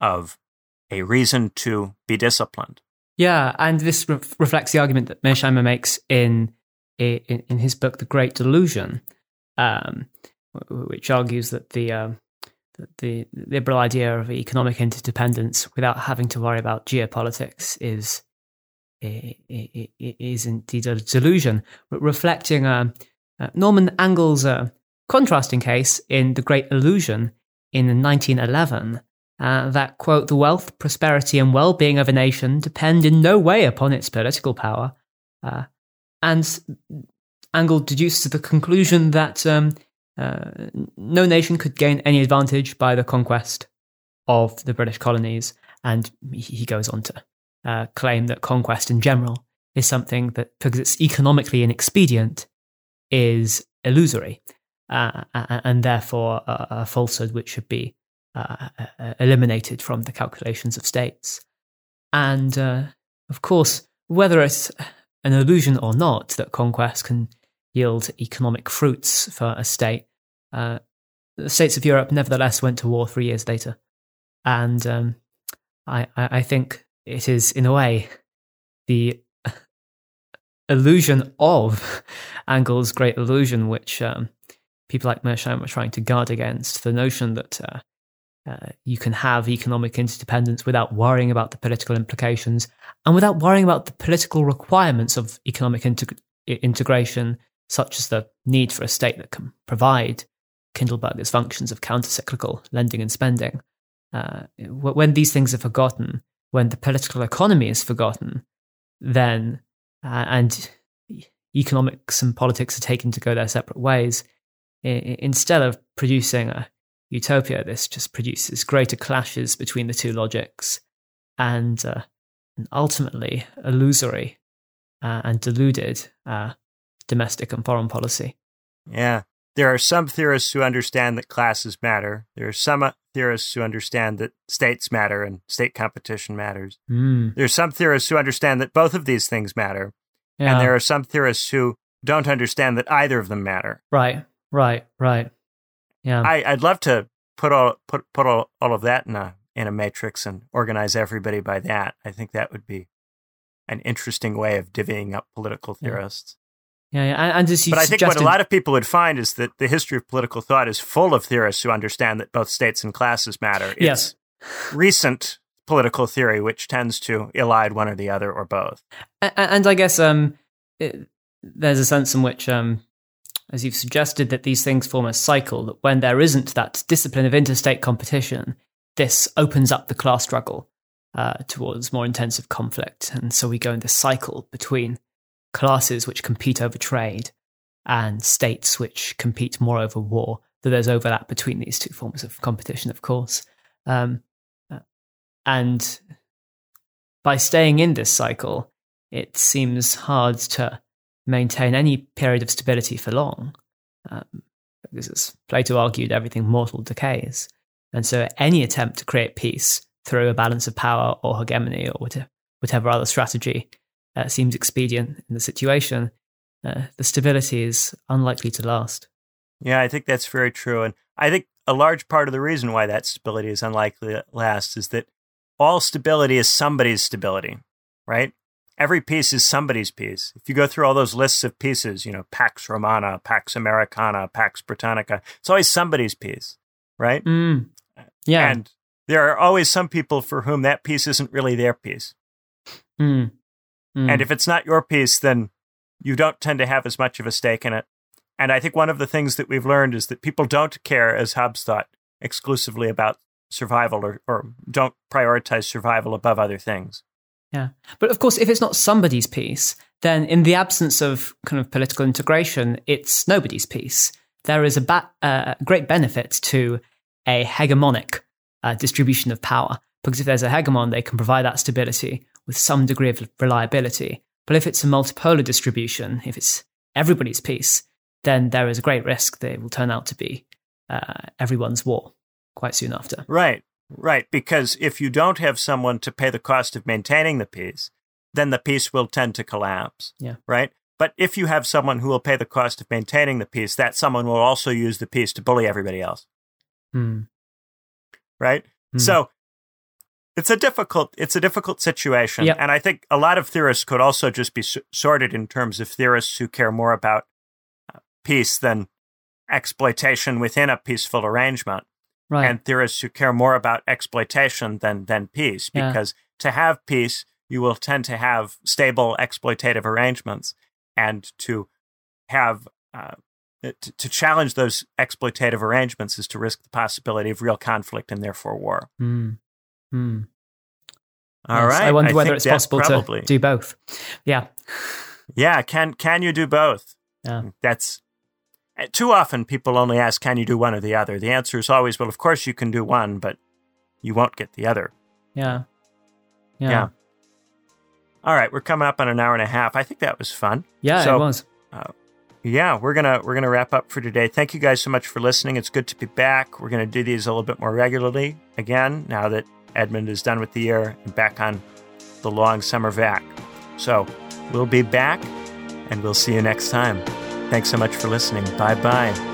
of a reason to be disciplined. Yeah, and this re- reflects the argument that Mearsheimer makes in, in, in his book, The Great Delusion, um, which argues that the um, the liberal idea of economic interdependence without having to worry about geopolitics is is indeed a delusion, reflecting uh, uh, Norman Angell's uh, contrasting case in The Great Illusion in 1911. Uh, that quote the wealth, prosperity, and well-being of a nation depend in no way upon its political power, uh, and Angell deduced to the conclusion that um, uh, no nation could gain any advantage by the conquest of the British colonies. And he goes on to uh, claim that conquest in general is something that, because it's economically inexpedient, is illusory uh, and therefore a, a, falsehood which should be uh, eliminated from the calculations of states. And uh, of course, whether it's an illusion or not that conquest can yield economic fruits for a state, uh, the states of Europe nevertheless went to war three years later. And um, I, I think it is, in a way, the [laughs] illusion of [laughs] Angle's great illusion, which um, people like Mearsheimer were trying to guard against the notion that uh, uh, you can have economic interdependence without worrying about the political implications and without worrying about the political requirements of economic integ- integration, such as the need for a state that can provide Kindleberger's functions of countercyclical lending and spending. Uh, when these things are forgotten, when the political economy is forgotten, then uh, and economics and politics are taken to go their separate ways, instead of producing a utopia, this just produces greater clashes between the two logics and, uh, and ultimately illusory uh, and deluded uh, domestic and foreign policy. Yeah. There are some theorists who understand that classes matter. There are some uh, theorists who understand that states matter and state competition matters. Mm. There are some theorists who understand that both of these things matter. Yeah. And there are some theorists who don't understand that either of them matter. Right. Right, right. Yeah. I, I'd love to put all put put all, all of that in a in a matrix and organize everybody by that. I think that would be an interesting way of divvying up political theorists. Yeah, yeah. and as you but I think what a lot of people would find is that the history of political thought is full of theorists who understand that both states and classes matter. It's yes. recent political theory which tends to elide one or the other or both. And, and I guess um, it, there's a sense in which um, as you've suggested, that these things form a cycle, that when there isn't that discipline of interstate competition, this opens up the class struggle uh, towards more intensive conflict. And so we go in this cycle between classes which compete over trade and states which compete more over war. That there's overlap between these two forms of competition, of course. Um, uh, and by staying in this cycle, it seems hard to maintain any period of stability for long. Um, because as Plato argued, everything mortal decays. And so any attempt to create peace through a balance of power or hegemony or whatever other strategy uh, seems expedient in the situation, uh, the stability is unlikely to last. Yeah, I think that's very true. And I think a large part of the reason why that stability is unlikely to last is that all stability is somebody's stability, right? every peace is somebody's peace. If you go through all those lists of peaces, you know, Pax Romana, Pax Americana, Pax Britannica, it's always somebody's peace, right? Mm. Yeah. And there are always some people for whom that peace isn't really their peace. Mm. Mm. And if it's not your peace, then you don't tend to have as much of a stake in it. And I think one of the things that we've learned is that people don't care, as Hobbes thought, exclusively about survival or, or don't prioritize survival above other things. Yeah. But of course, if it's not somebody's peace, then in the absence of kind of political integration, it's nobody's peace. There is a ba- uh, great benefit to a hegemonic uh, distribution of power because if there's a hegemon, they can provide that stability with some degree of reliability. But if it's a multipolar distribution, if it's everybody's peace, then there is a great risk that it will turn out to be uh, everyone's war quite soon after. Right. Right, because if you don't have someone to pay the cost of maintaining the peace, then the peace will tend to collapse. Yeah. Right? But if you have someone who will pay the cost of maintaining the peace, that someone will also use the peace to bully everybody else. Mm. Right? Mm. So it's a difficult it's a difficult situation yep. and I think a lot of theorists could also just be sorted in terms of theorists who care more about uh, peace than exploitation within a peaceful arrangement right. and theorists who care more about exploitation than than peace because yeah. to have peace you will tend to have stable exploitative arrangements and to have uh, to, to, challenge those exploitative arrangements is to risk the possibility of real conflict and therefore war. Mm. Mm. All yes, right. I wonder I whether it's possible probably. to do both. Yeah. Yeah. Can can you do both? Yeah. That's uh, too often people only ask, can you do one or the other? The answer is always, well, of course you can do one, but you won't get the other. Yeah. Yeah. Yeah. All right, we're coming up on an hour and a half. I think that was fun. Yeah, So- it was. Yeah, we're gonna we're gonna wrap up for today. Thank you guys so much for listening. It's good to be back. We're gonna do these a little bit more regularly again now that Edmund is done with the year and back on the long summer vac. So we'll be back, and we'll see you next time. Thanks so much for listening. Bye bye.